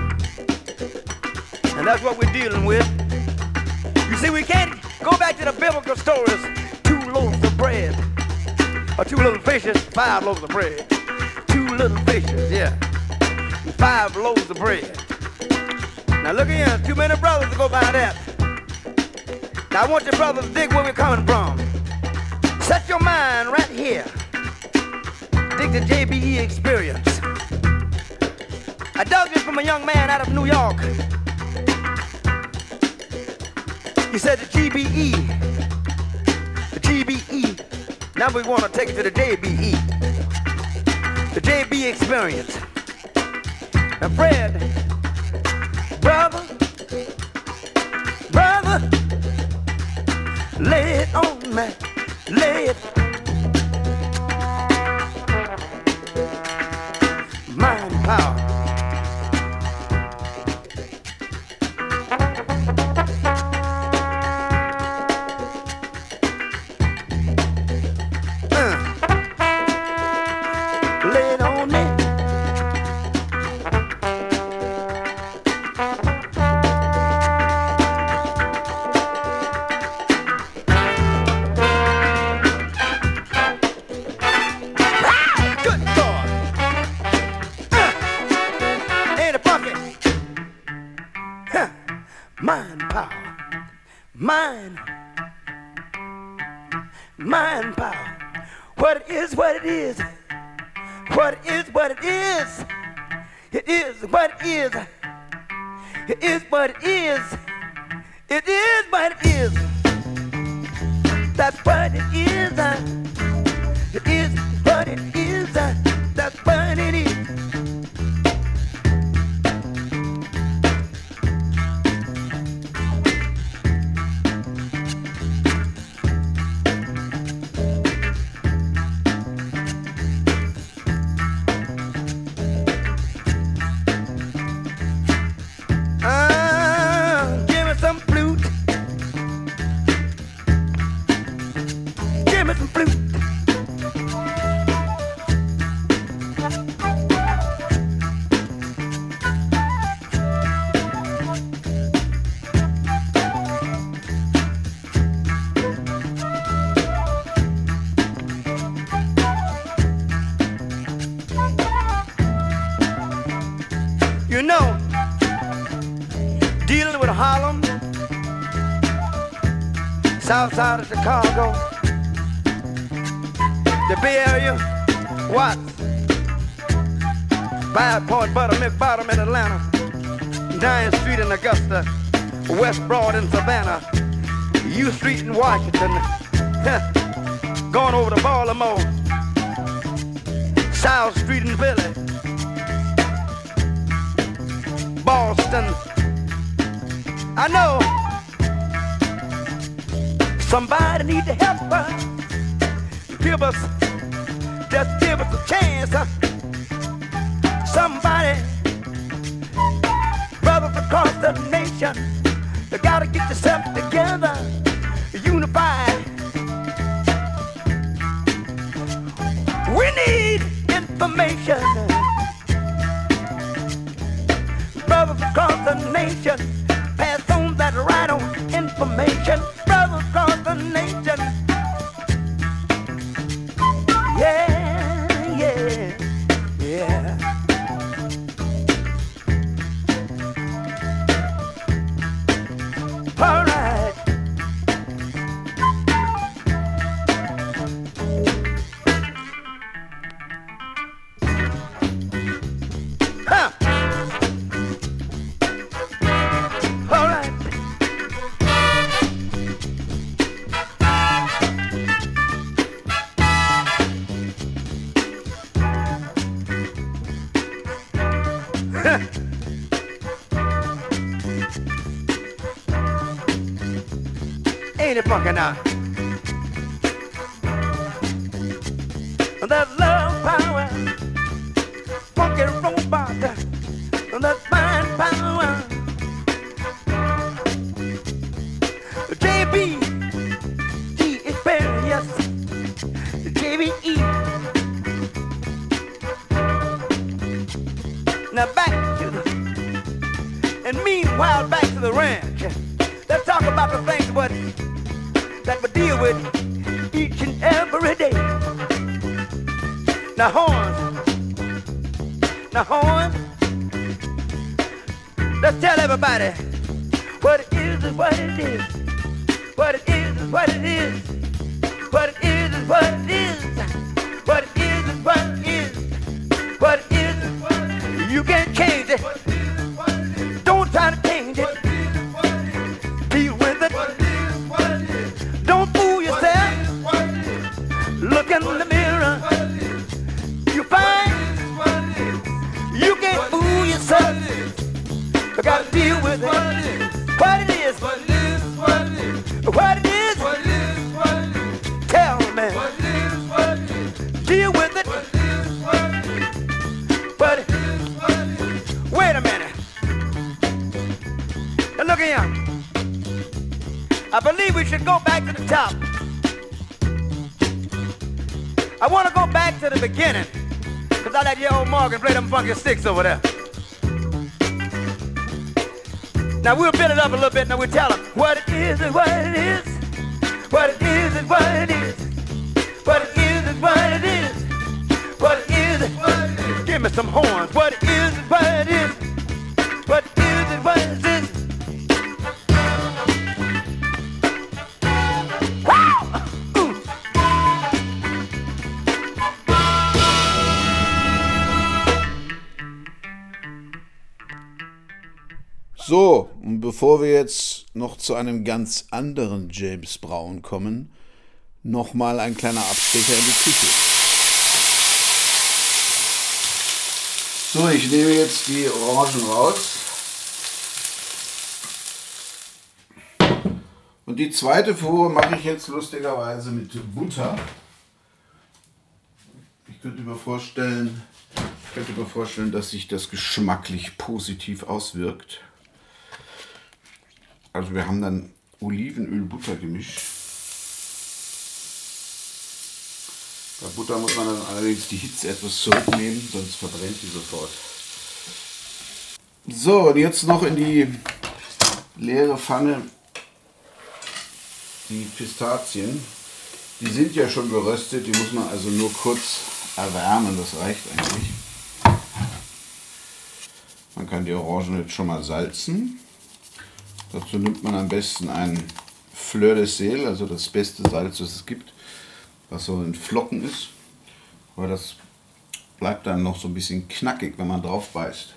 And that's what we're dealing with. You see, we can't go back to the biblical stories. Two loaves of bread, or two little fishes, five loaves of bread. Two little fishes, yeah, five loaves of bread. Now look here, too many brothers to go by that. Now I want your brothers to dig where we're coming from. Set your mind right here. Dig the JBE experience. I dug this from a young man out of New York. He said the GBE, the GBE. Now we want to take it to the JBE, the JB experience. And Fred, lay it on me, lay it. South side of Chicago, the Bay Area, Watts, Five Point, Buttermilk Bottom in Atlanta, 9th Street in Augusta, West Broad in Savannah, U Street in Washington, going over to Baltimore, South Street in Philly, Boston. I know somebody need to help us. Give us, just give us a chance. Somebody, brothers across the nation, you gotta get yourself together, unified. We need information. brothers across the nation. Pass on that right on information, your sticks over there. So, und bevor wir jetzt noch zu einem ganz anderen James Brown kommen, nochmal ein kleiner Abstecher in die Küche. So, ich nehme jetzt die Orangen raus. Und die zweite Fuhre mache ich jetzt lustigerweise mit Butter. Ich könnte mir vorstellen, ich könnte mir vorstellen, dass sich das geschmacklich positiv auswirkt. Also wir haben dann Olivenöl-Butter gemischt. Bei Butter muss man dann allerdings die Hitze etwas zurücknehmen, sonst verbrennt die sofort. So, und jetzt noch in die leere Pfanne die Pistazien. Die sind ja schon geröstet, die muss man also nur kurz erwärmen, das reicht eigentlich. Man kann die Orangen jetzt schon mal salzen. Dazu nimmt man am besten ein Fleur de Sel, also das beste Salz, das es gibt, was so in Flocken ist. Aber das bleibt dann noch so ein bisschen knackig, wenn man drauf beißt.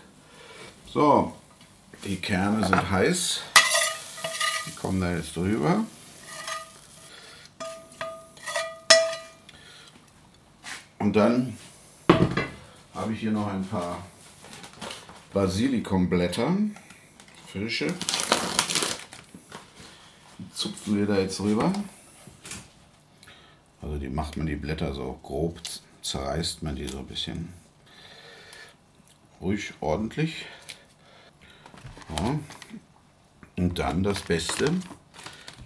So, die Kerne sind heiß. Die kommen da jetzt drüber. Und dann habe ich hier noch ein paar Basilikumblätter, frische. Zupfen wir da jetzt rüber. Also die macht man die Blätter so grob, zerreißt man die so ein bisschen. Ruhig ordentlich. Ja. Und dann das Beste,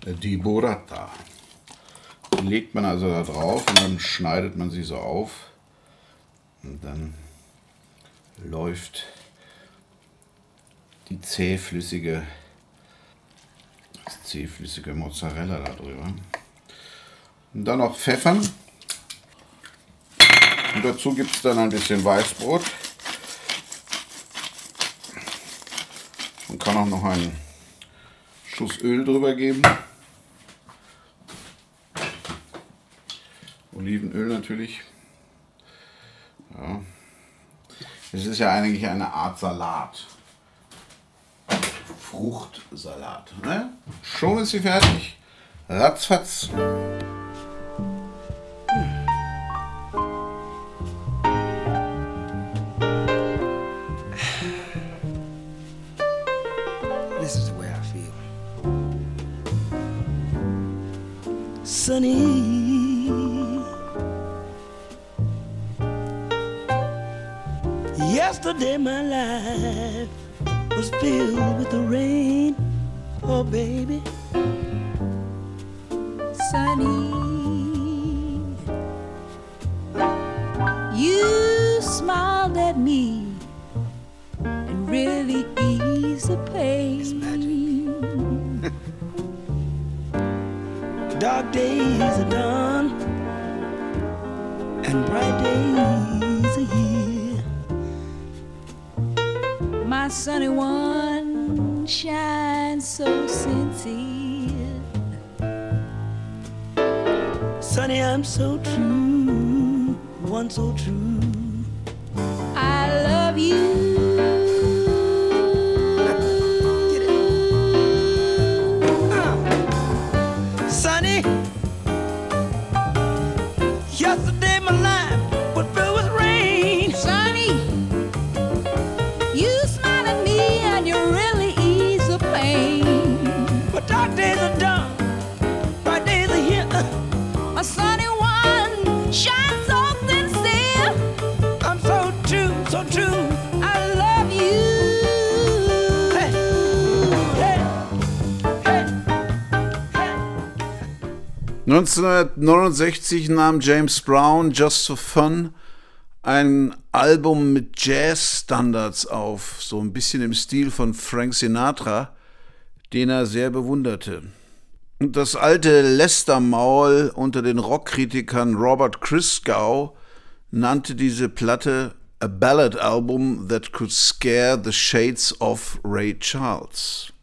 die Burrata. Die legt man also da drauf und dann schneidet man sie so auf. Und dann läuft die zähflüssige, zähflüssige Mozzarella da drüber. Und dann noch Pfeffern. Und dazu gibt es dann ein bisschen Weißbrot. Man kann auch noch einen Schuss Öl drüber geben. Olivenöl natürlich. Ja. Es ist ja eigentlich eine Art Salat. Fruchtsalat. Ne? Schon ist sie fertig. Ratzfatz. This is the way I feel. Sunny. Yesterday, my life was filled with the rain. Oh, baby. Sunny. You smiled at me and really eased the pain. *laughs* Dark days are done and bright days are here. My sunny one shines so sincere. Sonny, I'm so true, one so true. I love you. 1969 nahm James Brown Just for Fun ein Album mit Jazz-Standards auf, so ein bisschen im Stil von Frank Sinatra, den er sehr bewunderte. Und das alte Lester-Maul unter den Rockkritikern Robert Christgau nannte diese Platte A Ballad Album that could scare the shades of Ray Charles.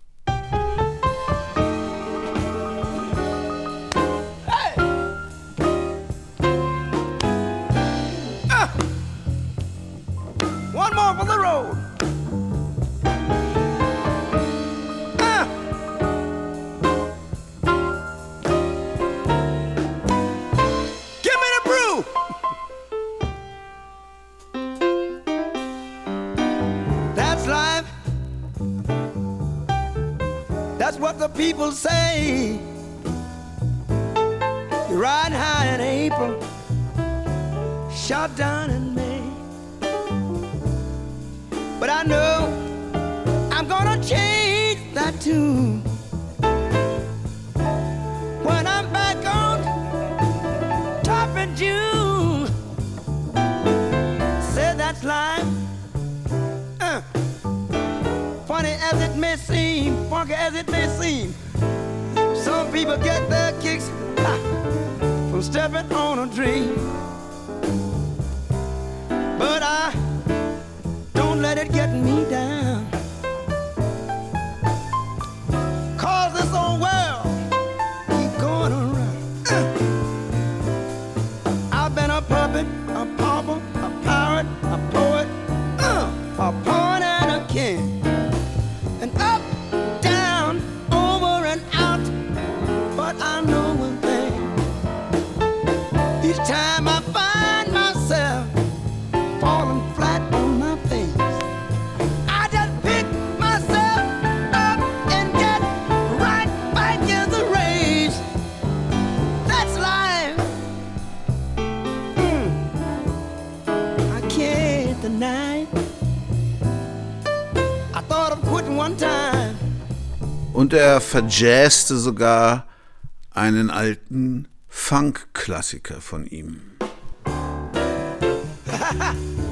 People say. you're ride high in April, shot down in May. But I know I'm gonna change that tune. As it may seem, funky as it may seem, some people get their kicks ah, from stepping on a dream. But I don't let it get me down. Cause this old world Und er verjazzte sogar einen alten Funk-Klassiker von ihm. *laughs*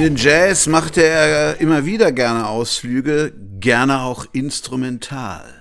In den Jazz machte er immer wieder gerne Ausflüge, gerne auch instrumental.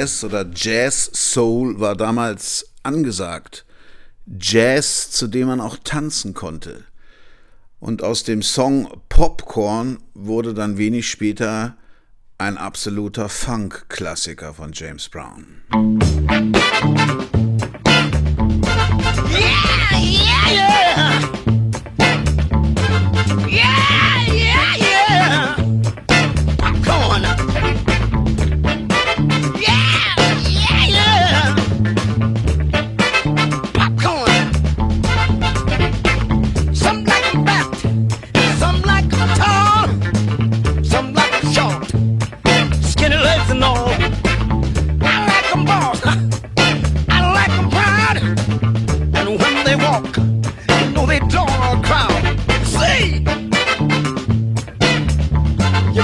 Jazz oder Jazz Soul war damals angesagt. Jazz, zu dem man auch tanzen konnte. Und aus dem Song Popcorn wurde dann wenig später ein absoluter Funk-Klassiker von James Brown. Yeah, yeah, yeah.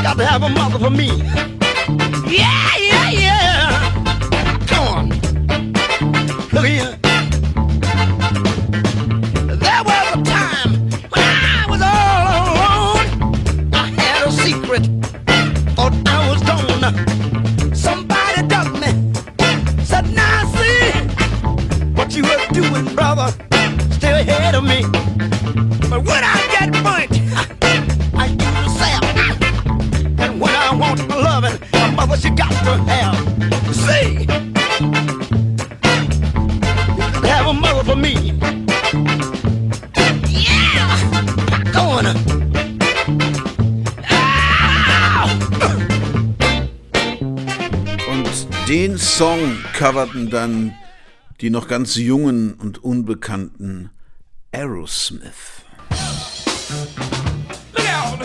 got to have a mother for me. Yeah, yeah, yeah. Come on. Look here. coverten dann die noch ganz jungen und unbekannten Aerosmith. Look out!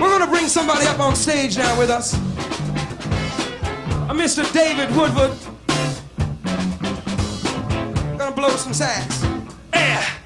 We're gonna bring somebody up on stage now with us. A Mr. David Woodward. Gonna blow some sax. Yeah.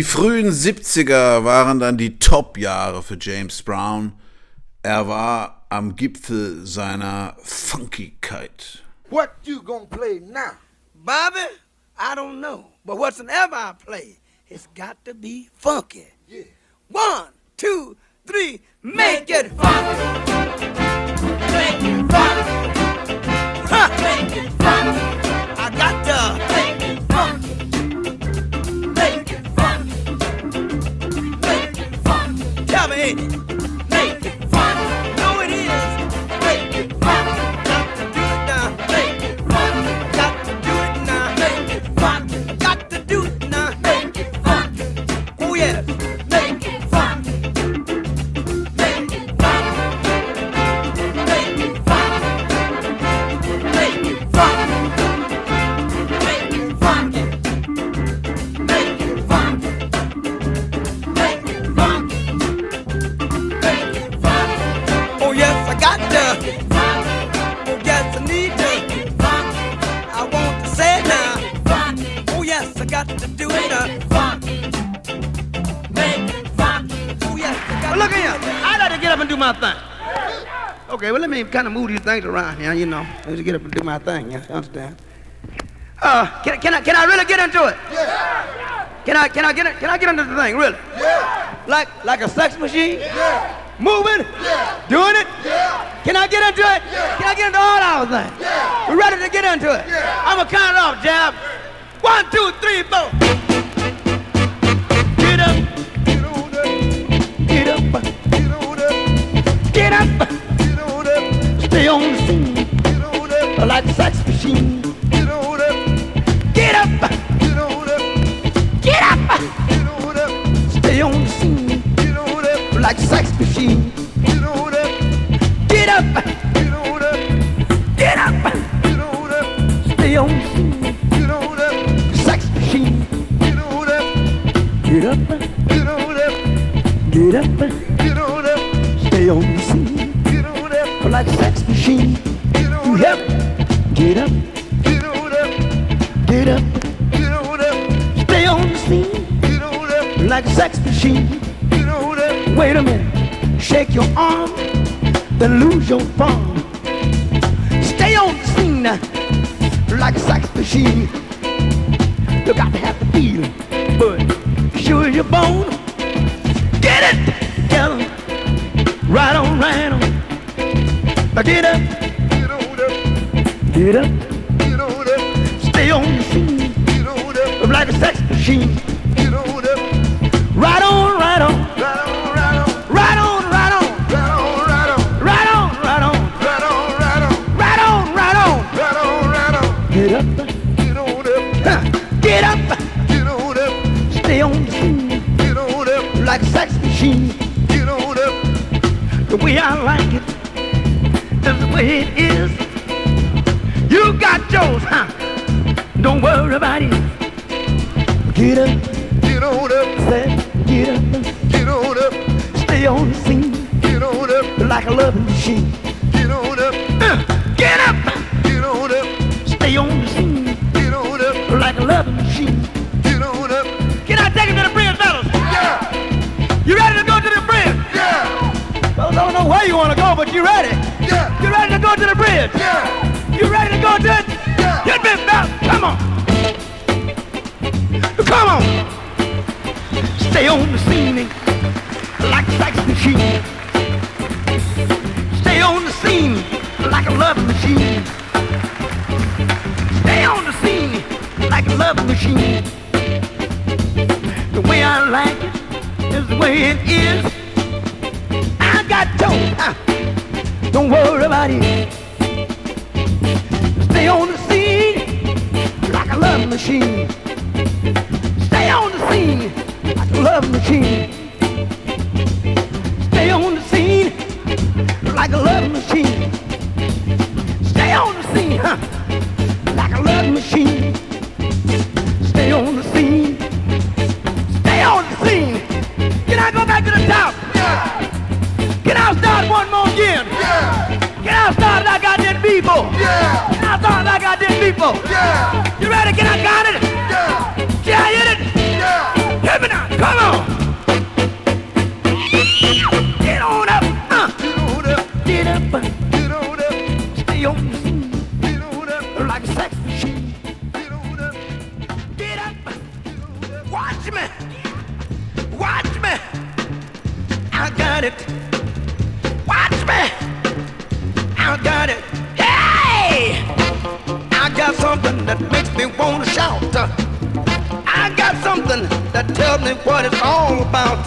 Die frühen 70er waren dann die Top-Jahre für James Brown. Er war am Gipfel seiner Funkigkeit. What you gonna play now? Bobby, I don't know. But whatsoever I play, it's got to be funky. Yeah. One, two, three, make it funky. Make it nadie Well, kind of move these things around here, you know. Let me get up and do my thing, you understand? Uh, can, can, I, can I really get into it? Yeah. Can I, can I get? Can I get into the thing, really? Yeah. Like, like a sex machine? Yeah. Moving? Yeah. Doing it? Yeah. Can I get into it? Yeah. Can I get into all our things? Yeah. We're ready to get into it. Yeah. I'm gonna count it off, Jab. One, two, three, four. Machine. Get on up. Get up. Get on up. Get up. Get on up. Stay on the scene. Get on up. Sex machine. Get on up. Get up. Get on up. Get up. Get on up. Stay on the scene. Get on up. Like a sex machine. Get on up. Get up. Get on up. Get up. Get on up. Stay on the scene. Get on up. Like a sex machine. Get on up. Wait a minute. Your arm. Then lose your palm. Stay on the scene. Like a sex machine. You got to have the feeling. But sure as your bone. Get it together. Right on, right on. Now Get up. Get up. Get up. Get. Stay on the scene. Get. Like a sex machine. I like it is the way it is. You got yours, huh? Don't worry about it. Get up. Get on up. Say, get up. Get on up. Stay on the scene. Get on up. Like a loving machine. Get on up. Uh, get up. Get on up. Stay on the scene. Get on up. Like a loving machine. Where you want to go, but you ready? Yeah. You ready to go to the bridge? Yeah. You ready to go to it? Yeah. Get me back. Come on. Come on. Stay on the scene like a sex machine. Stay on the scene like a love machine. Stay on the scene like a love machine. The way I like it is the way it is. I told, huh? don't worry about it. Stay on the scene like a love machine. Stay on the scene like a love machine. Stay on the scene like a love machine. Stay on the scene, huh? Like a love machine. people. Yeah. I thought like I them people. Yeah. You ready? Get I got it? Yeah. Yeah, I hit it. Yeah. Hit me now. Come on. wanna shout. I got something that tells me what it's all about.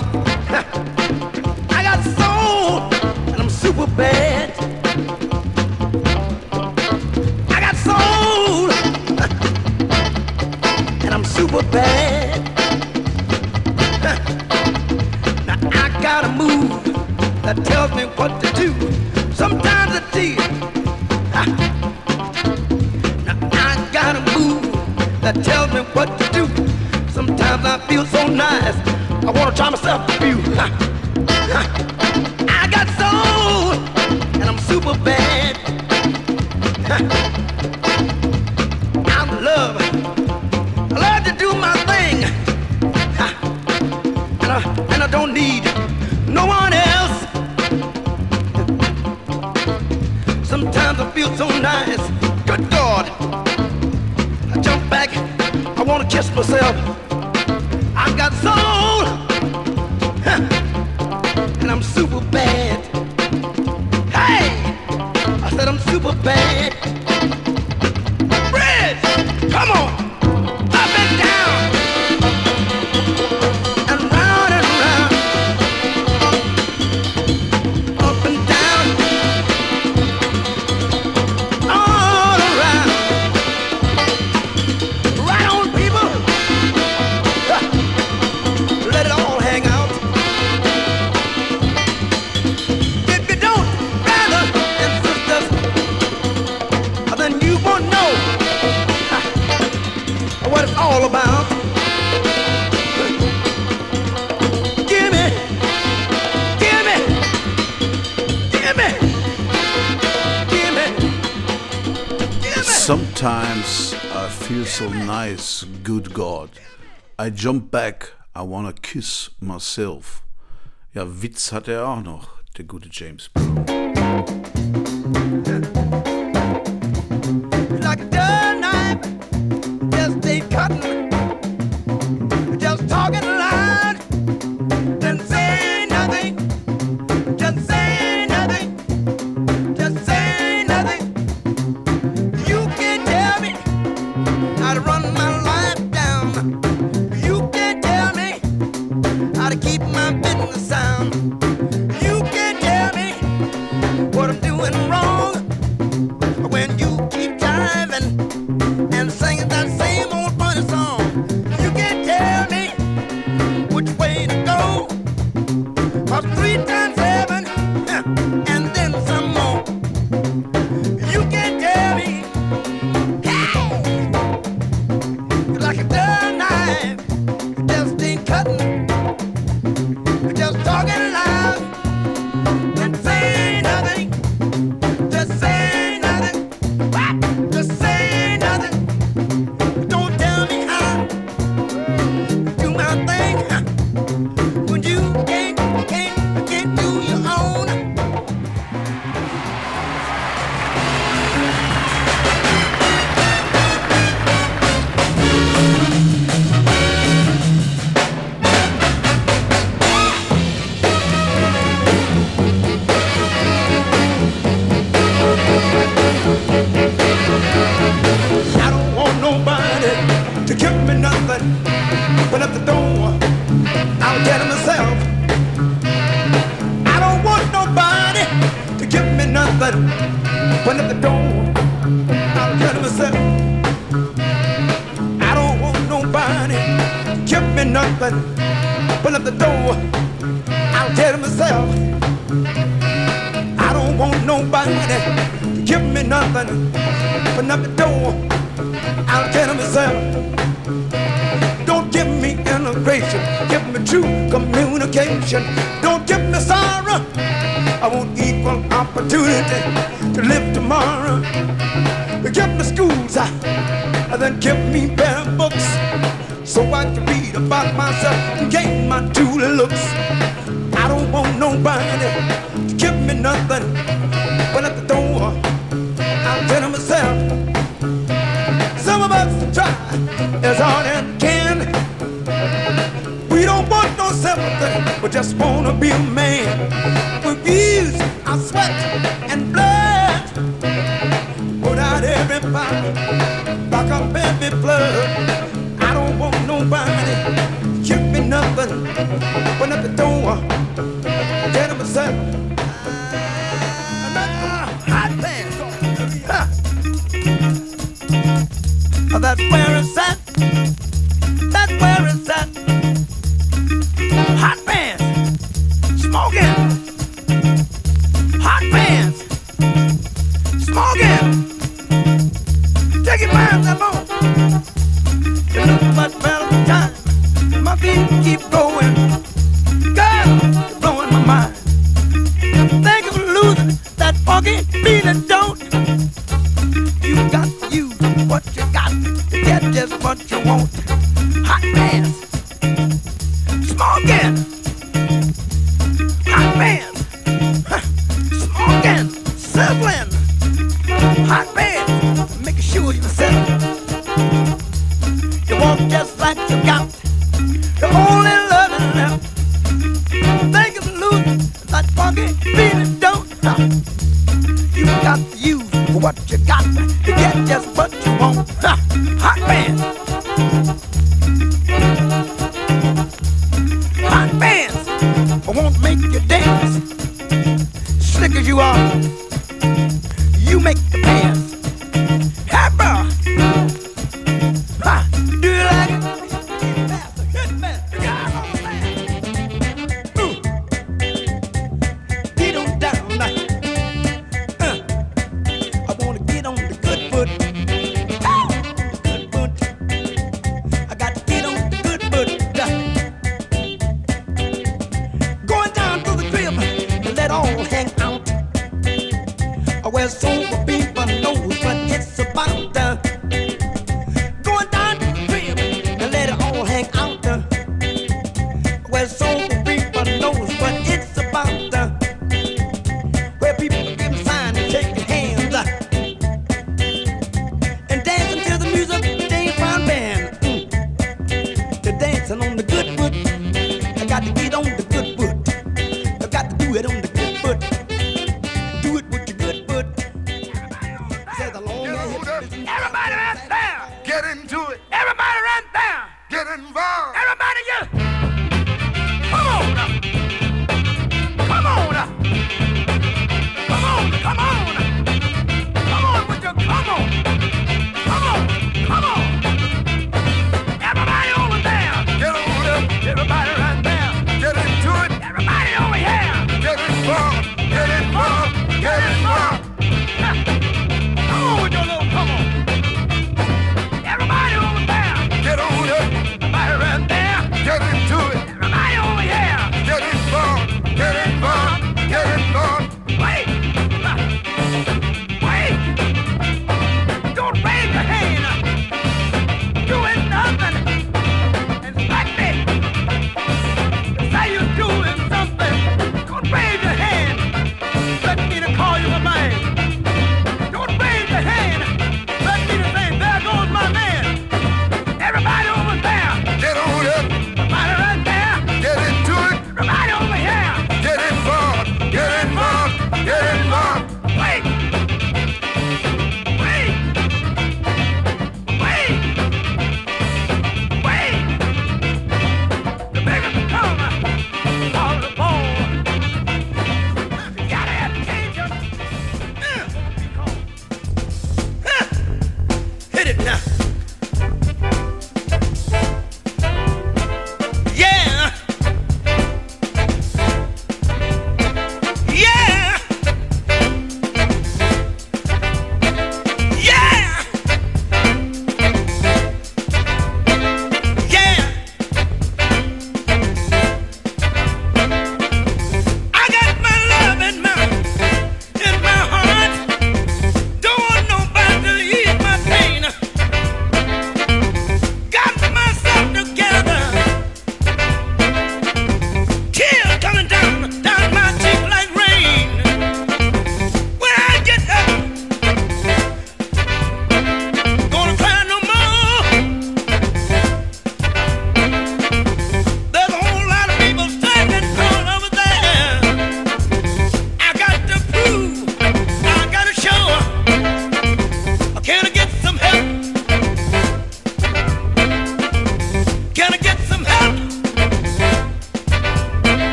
*laughs* I got soul and I'm super bad. Sometimes I feel so nice, good God. I jump back, I wanna kiss myself. Ja, Witz hat er auch noch, der gute James Brown. better.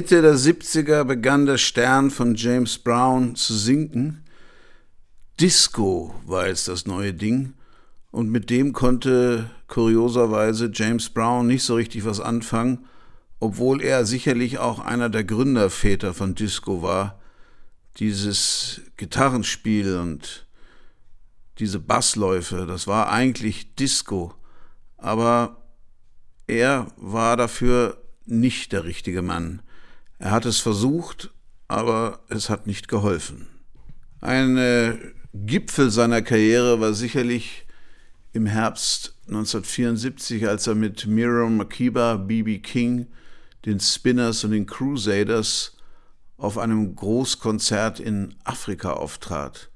Mitte der 70er begann der Stern von James Brown zu sinken. Disco war jetzt das neue Ding und mit dem konnte kurioserweise James Brown nicht so richtig was anfangen, obwohl er sicherlich auch einer der Gründerväter von Disco war. Dieses Gitarrenspiel und diese Bassläufe, das war eigentlich Disco, aber er war dafür nicht der richtige Mann. Er hat es versucht, aber es hat nicht geholfen. Ein äh, Gipfel seiner Karriere war sicherlich im Herbst 1974, als er mit Miriam Makeba, B.B. King, den Spinners und den Crusaders auf einem Großkonzert in Afrika auftrat.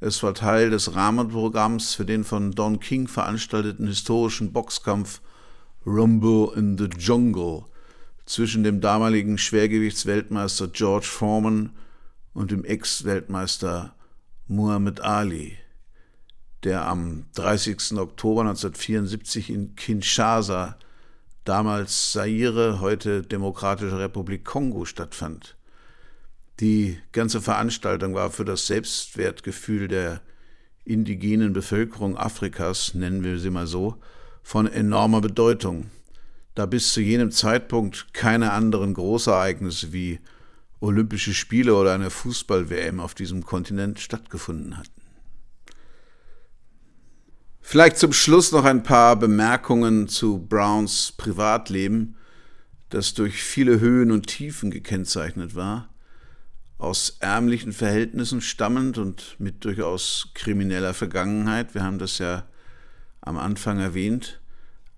Es war Teil des Rahmenprogramms für den von Don King veranstalteten historischen Boxkampf Rumble in the Jungle zwischen dem damaligen Schwergewichtsweltmeister George Foreman und dem Ex-Weltmeister Muhammad Ali, der am 30. Oktober 1974 in Kinshasa, damals Zaire, heute Demokratische Republik Kongo, stattfand. Die ganze Veranstaltung war für das Selbstwertgefühl der indigenen Bevölkerung Afrikas, nennen wir sie mal so, von enormer Bedeutung, da bis zu jenem Zeitpunkt keine anderen Großereignisse wie Olympische Spiele oder eine Fußball-WM auf diesem Kontinent stattgefunden hatten. Vielleicht zum Schluss noch ein paar Bemerkungen zu Browns Privatleben, das durch viele Höhen und Tiefen gekennzeichnet war aus ärmlichen Verhältnissen stammend und mit durchaus krimineller Vergangenheit, wir haben das ja am Anfang erwähnt,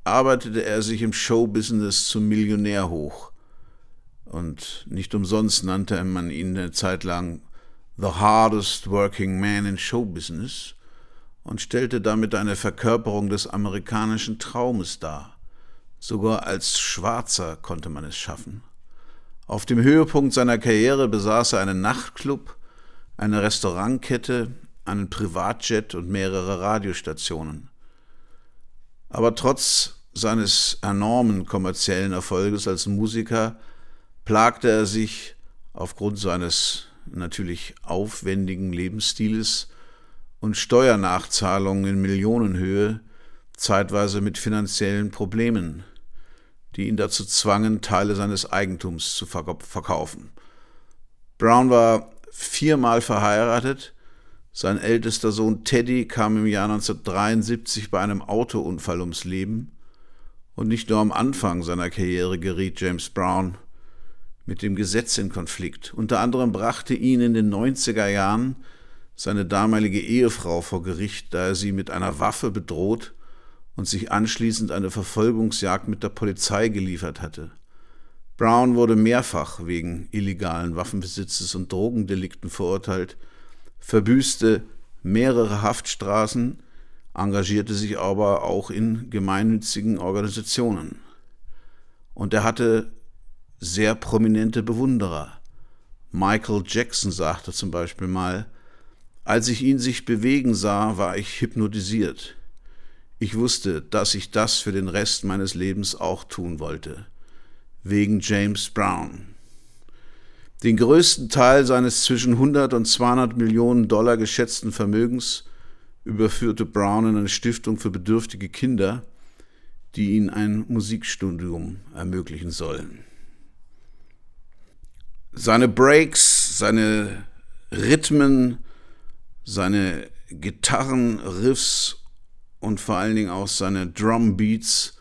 arbeitete er sich im Showbusiness zum Millionär hoch. Und nicht umsonst nannte man ihn eine Zeit lang The Hardest Working Man in Showbusiness und stellte damit eine Verkörperung des amerikanischen Traumes dar. Sogar als Schwarzer konnte man es schaffen. Auf dem Höhepunkt seiner Karriere besaß er einen Nachtclub, eine Restaurantkette, einen Privatjet und mehrere Radiostationen. Aber trotz seines enormen kommerziellen Erfolges als Musiker plagte er sich aufgrund seines natürlich aufwendigen Lebensstiles und Steuernachzahlungen in Millionenhöhe zeitweise mit finanziellen Problemen, die ihn dazu zwangen, Teile seines Eigentums zu verkaufen. Brown war viermal verheiratet. Sein ältester Sohn Teddy kam im Jahr 1973 bei einem Autounfall ums Leben. Und nicht nur am Anfang seiner Karriere geriet James Brown mit dem Gesetz in Konflikt. Unter anderem brachte ihn in den 90er Jahren seine damalige Ehefrau vor Gericht, da er sie mit einer Waffe bedroht und sich anschließend eine Verfolgungsjagd mit der Polizei geliefert hatte. Brown wurde mehrfach wegen illegalen Waffenbesitzes und Drogendelikten verurteilt, verbüßte mehrere Haftstraßen, engagierte sich aber auch in gemeinnützigen Organisationen. Und er hatte sehr prominente Bewunderer. Michael Jackson sagte zum Beispiel mal, als ich ihn sich bewegen sah, war ich hypnotisiert. Ich wusste, dass ich das für den Rest meines Lebens auch tun wollte. Wegen James Brown. Den größten Teil seines zwischen 100 und 200 Millionen Dollar geschätzten Vermögens überführte Brown in eine Stiftung für bedürftige Kinder, die ihnen ein Musikstudium ermöglichen sollen. Seine Breaks, seine Rhythmen, seine Gitarrenriffs und vor allen Dingen auch seine Drumbeats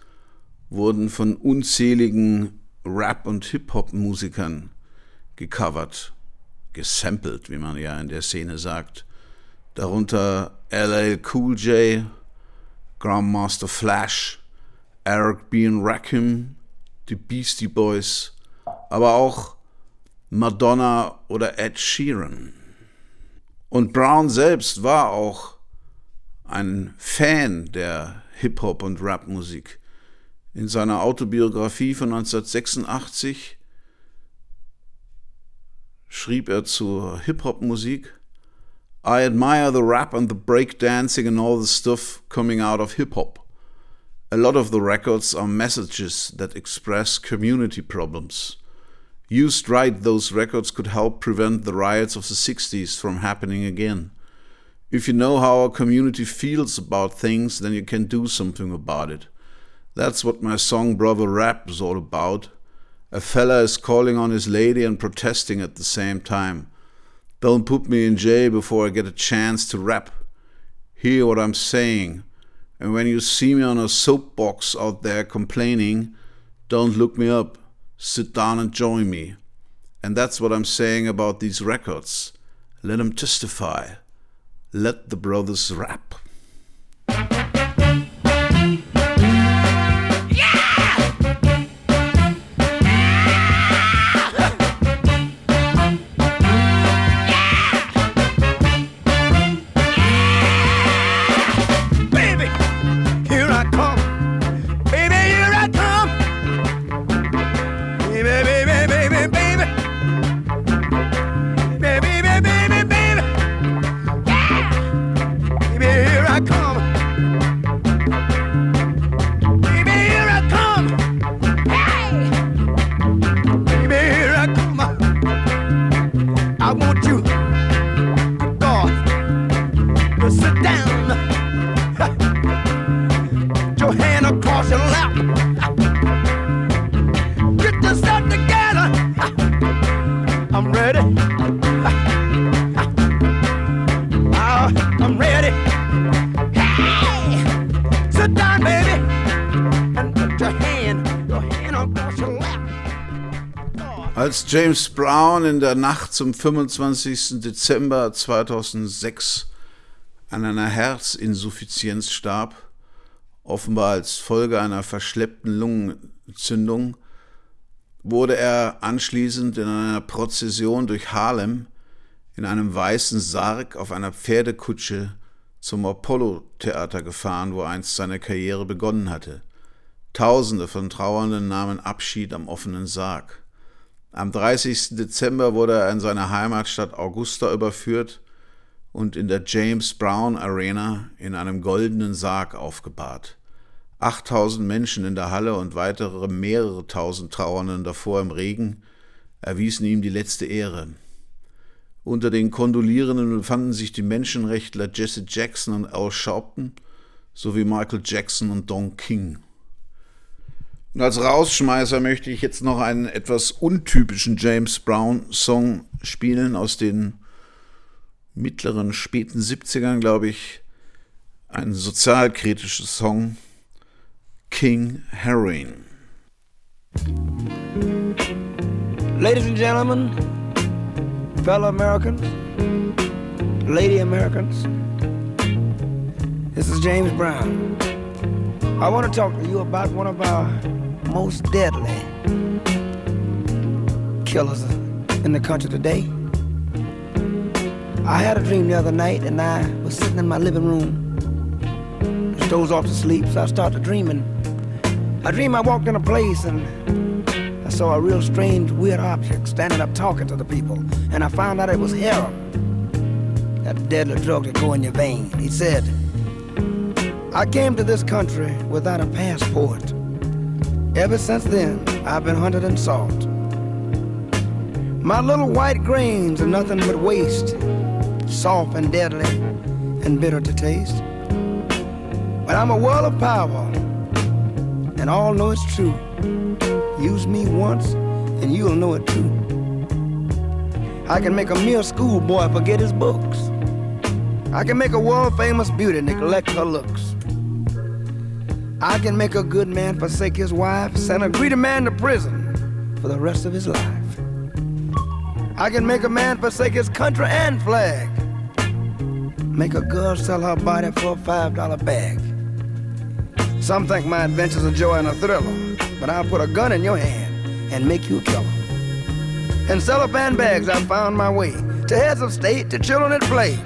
wurden von unzähligen Rap- und Hip-Hop-Musikern gecovert, gesampelt, wie man ja in der Szene sagt. Darunter LL Cool J, Grandmaster Flash, Eric B. Rakim, die Beastie Boys, aber auch Madonna oder Ed Sheeran. Und Brown selbst war auch ein Fan der Hip-Hop und Rap-Musik. In seiner Autobiografie von 1986 schrieb er zur Hip-Hop-Musik I admire the rap and the breakdancing and all the stuff coming out of hip-hop. A lot of the records are messages that express community problems. Used right, those records could help prevent the riots of the 60s from happening again. If you know how a community feels about things, then you can do something about it. That's what my song Brother Rap is all about. A fella is calling on his lady and protesting at the same time. Don't put me in jail before I get a chance to rap. Hear what I'm saying. And when you see me on a soapbox out there complaining, don't look me up. Sit down and join me. And that's what I'm saying about these records. Let them testify. Let the brothers rap. James Brown in der Nacht zum 25. Dezember 2006 an einer Herzinsuffizienz starb, offenbar als Folge einer verschleppten Lungenentzündung, wurde er anschließend in einer Prozession durch Harlem in einem weißen Sarg auf einer Pferdekutsche zum Apollo-Theater gefahren, wo einst seine Karriere begonnen hatte. Tausende von Trauernden nahmen Abschied am offenen Sarg. Am 30. Dezember wurde er in seine Heimatstadt Augusta überführt und in der James Brown Arena in einem goldenen Sarg aufgebahrt. 8000 Menschen in der Halle und weitere mehrere tausend Trauernden davor im Regen erwiesen ihm die letzte Ehre. Unter den Kondolierenden befanden sich die Menschenrechtler Jesse Jackson und Al Sharpton sowie Michael Jackson und Don King. Und als Rausschmeißer möchte ich jetzt noch einen etwas untypischen James Brown Song spielen aus den mittleren, späten 70ern, glaube ich. Ein sozialkritisches Song. King Heroin. Ladies and gentlemen, fellow Americans, lady Americans, this is James Brown. I want to talk to you about one of our most deadly killers in the country today. I had a dream the other night and I was sitting in my living room, just dozed off to sleep, so I started dreaming. I dreamed I walked in a place and I saw a real strange, weird object standing up talking to the people, and I found out it was heroin, that deadly drug that go in your vein. He said, I came to this country without a passport. Ever since then, I've been hunted and sought. My little white grains are nothing but waste, soft and deadly and bitter to taste. But I'm a world of power, and all know it's true. Use me once, and you'll know it too. I can make a mere schoolboy forget his books. I can make a world famous beauty neglect her looks. I can make a good man forsake his wife, send a greedy man to prison for the rest of his life. I can make a man forsake his country and flag. Make a girl sell her body for a five dollar bag. Some think my adventure's a joy and a thriller, but I'll put a gun in your hand and make you a killer. In cellophane bags, I found my way to heads of state, to children at play.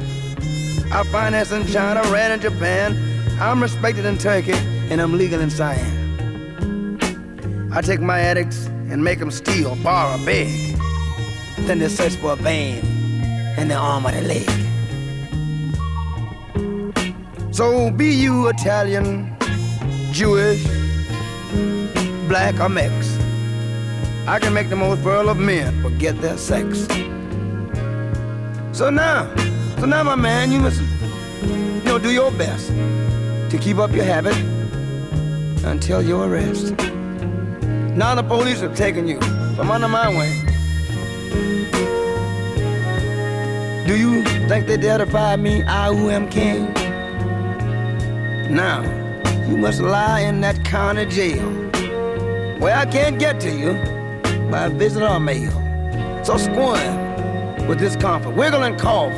I finance in China, ran in Japan. I'm respected in Turkey, and I'm legal in Siam. I take my addicts and make them steal, borrow, beg. Then they search for a vein in the arm or the leg. So be you Italian, Jewish, black or mix. I can make the most virile of men forget their sex. So now, so now, my man, you must, you know, do your best to keep up your habit until your arrest. Now the police have taken you from under my wing. Do you think they dare defy me, I who am king? Now, you must lie in that county jail where I can't get to you by visit or mail. So squirm with discomfort, wiggle and cough.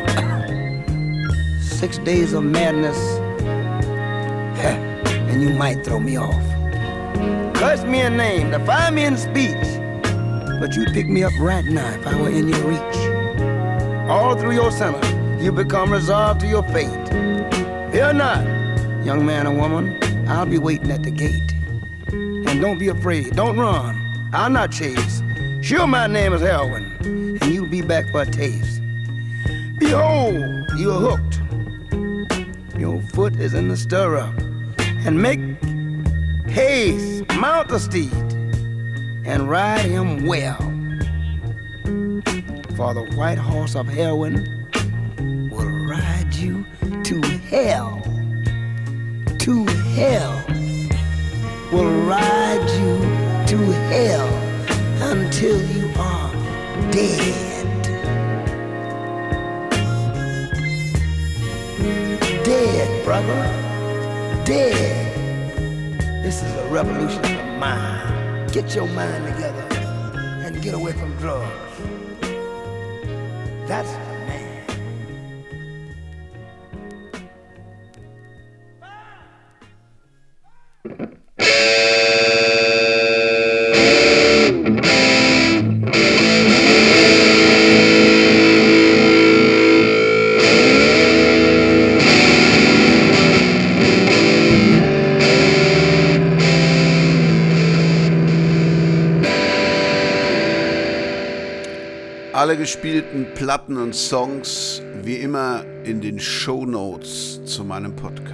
*coughs* Six days of madness, and you might throw me off. Curse me a name, defy me in speech, but you'd pick me up right now if I were in your reach. All through your summer, you become resolved to your fate. Fear not, young man or woman, I'll be waiting at the gate. And don't be afraid, don't run, I'll not chase. Sure, my name is Heroin, and you'll be back for a taste. Behold, you're hooked. Your foot is in the stirrup, and make haste, mount the steed, and ride him well. For the white horse of heroin will ride you to hell. To hell. Will ride you to hell until you are dead. Dead, brother. Dead. This is a revolution of the mind. Get your mind together and get away from drugs. That's Alle gespielten Platten und Songs wie immer in den Show Notes zu meinem Podcast.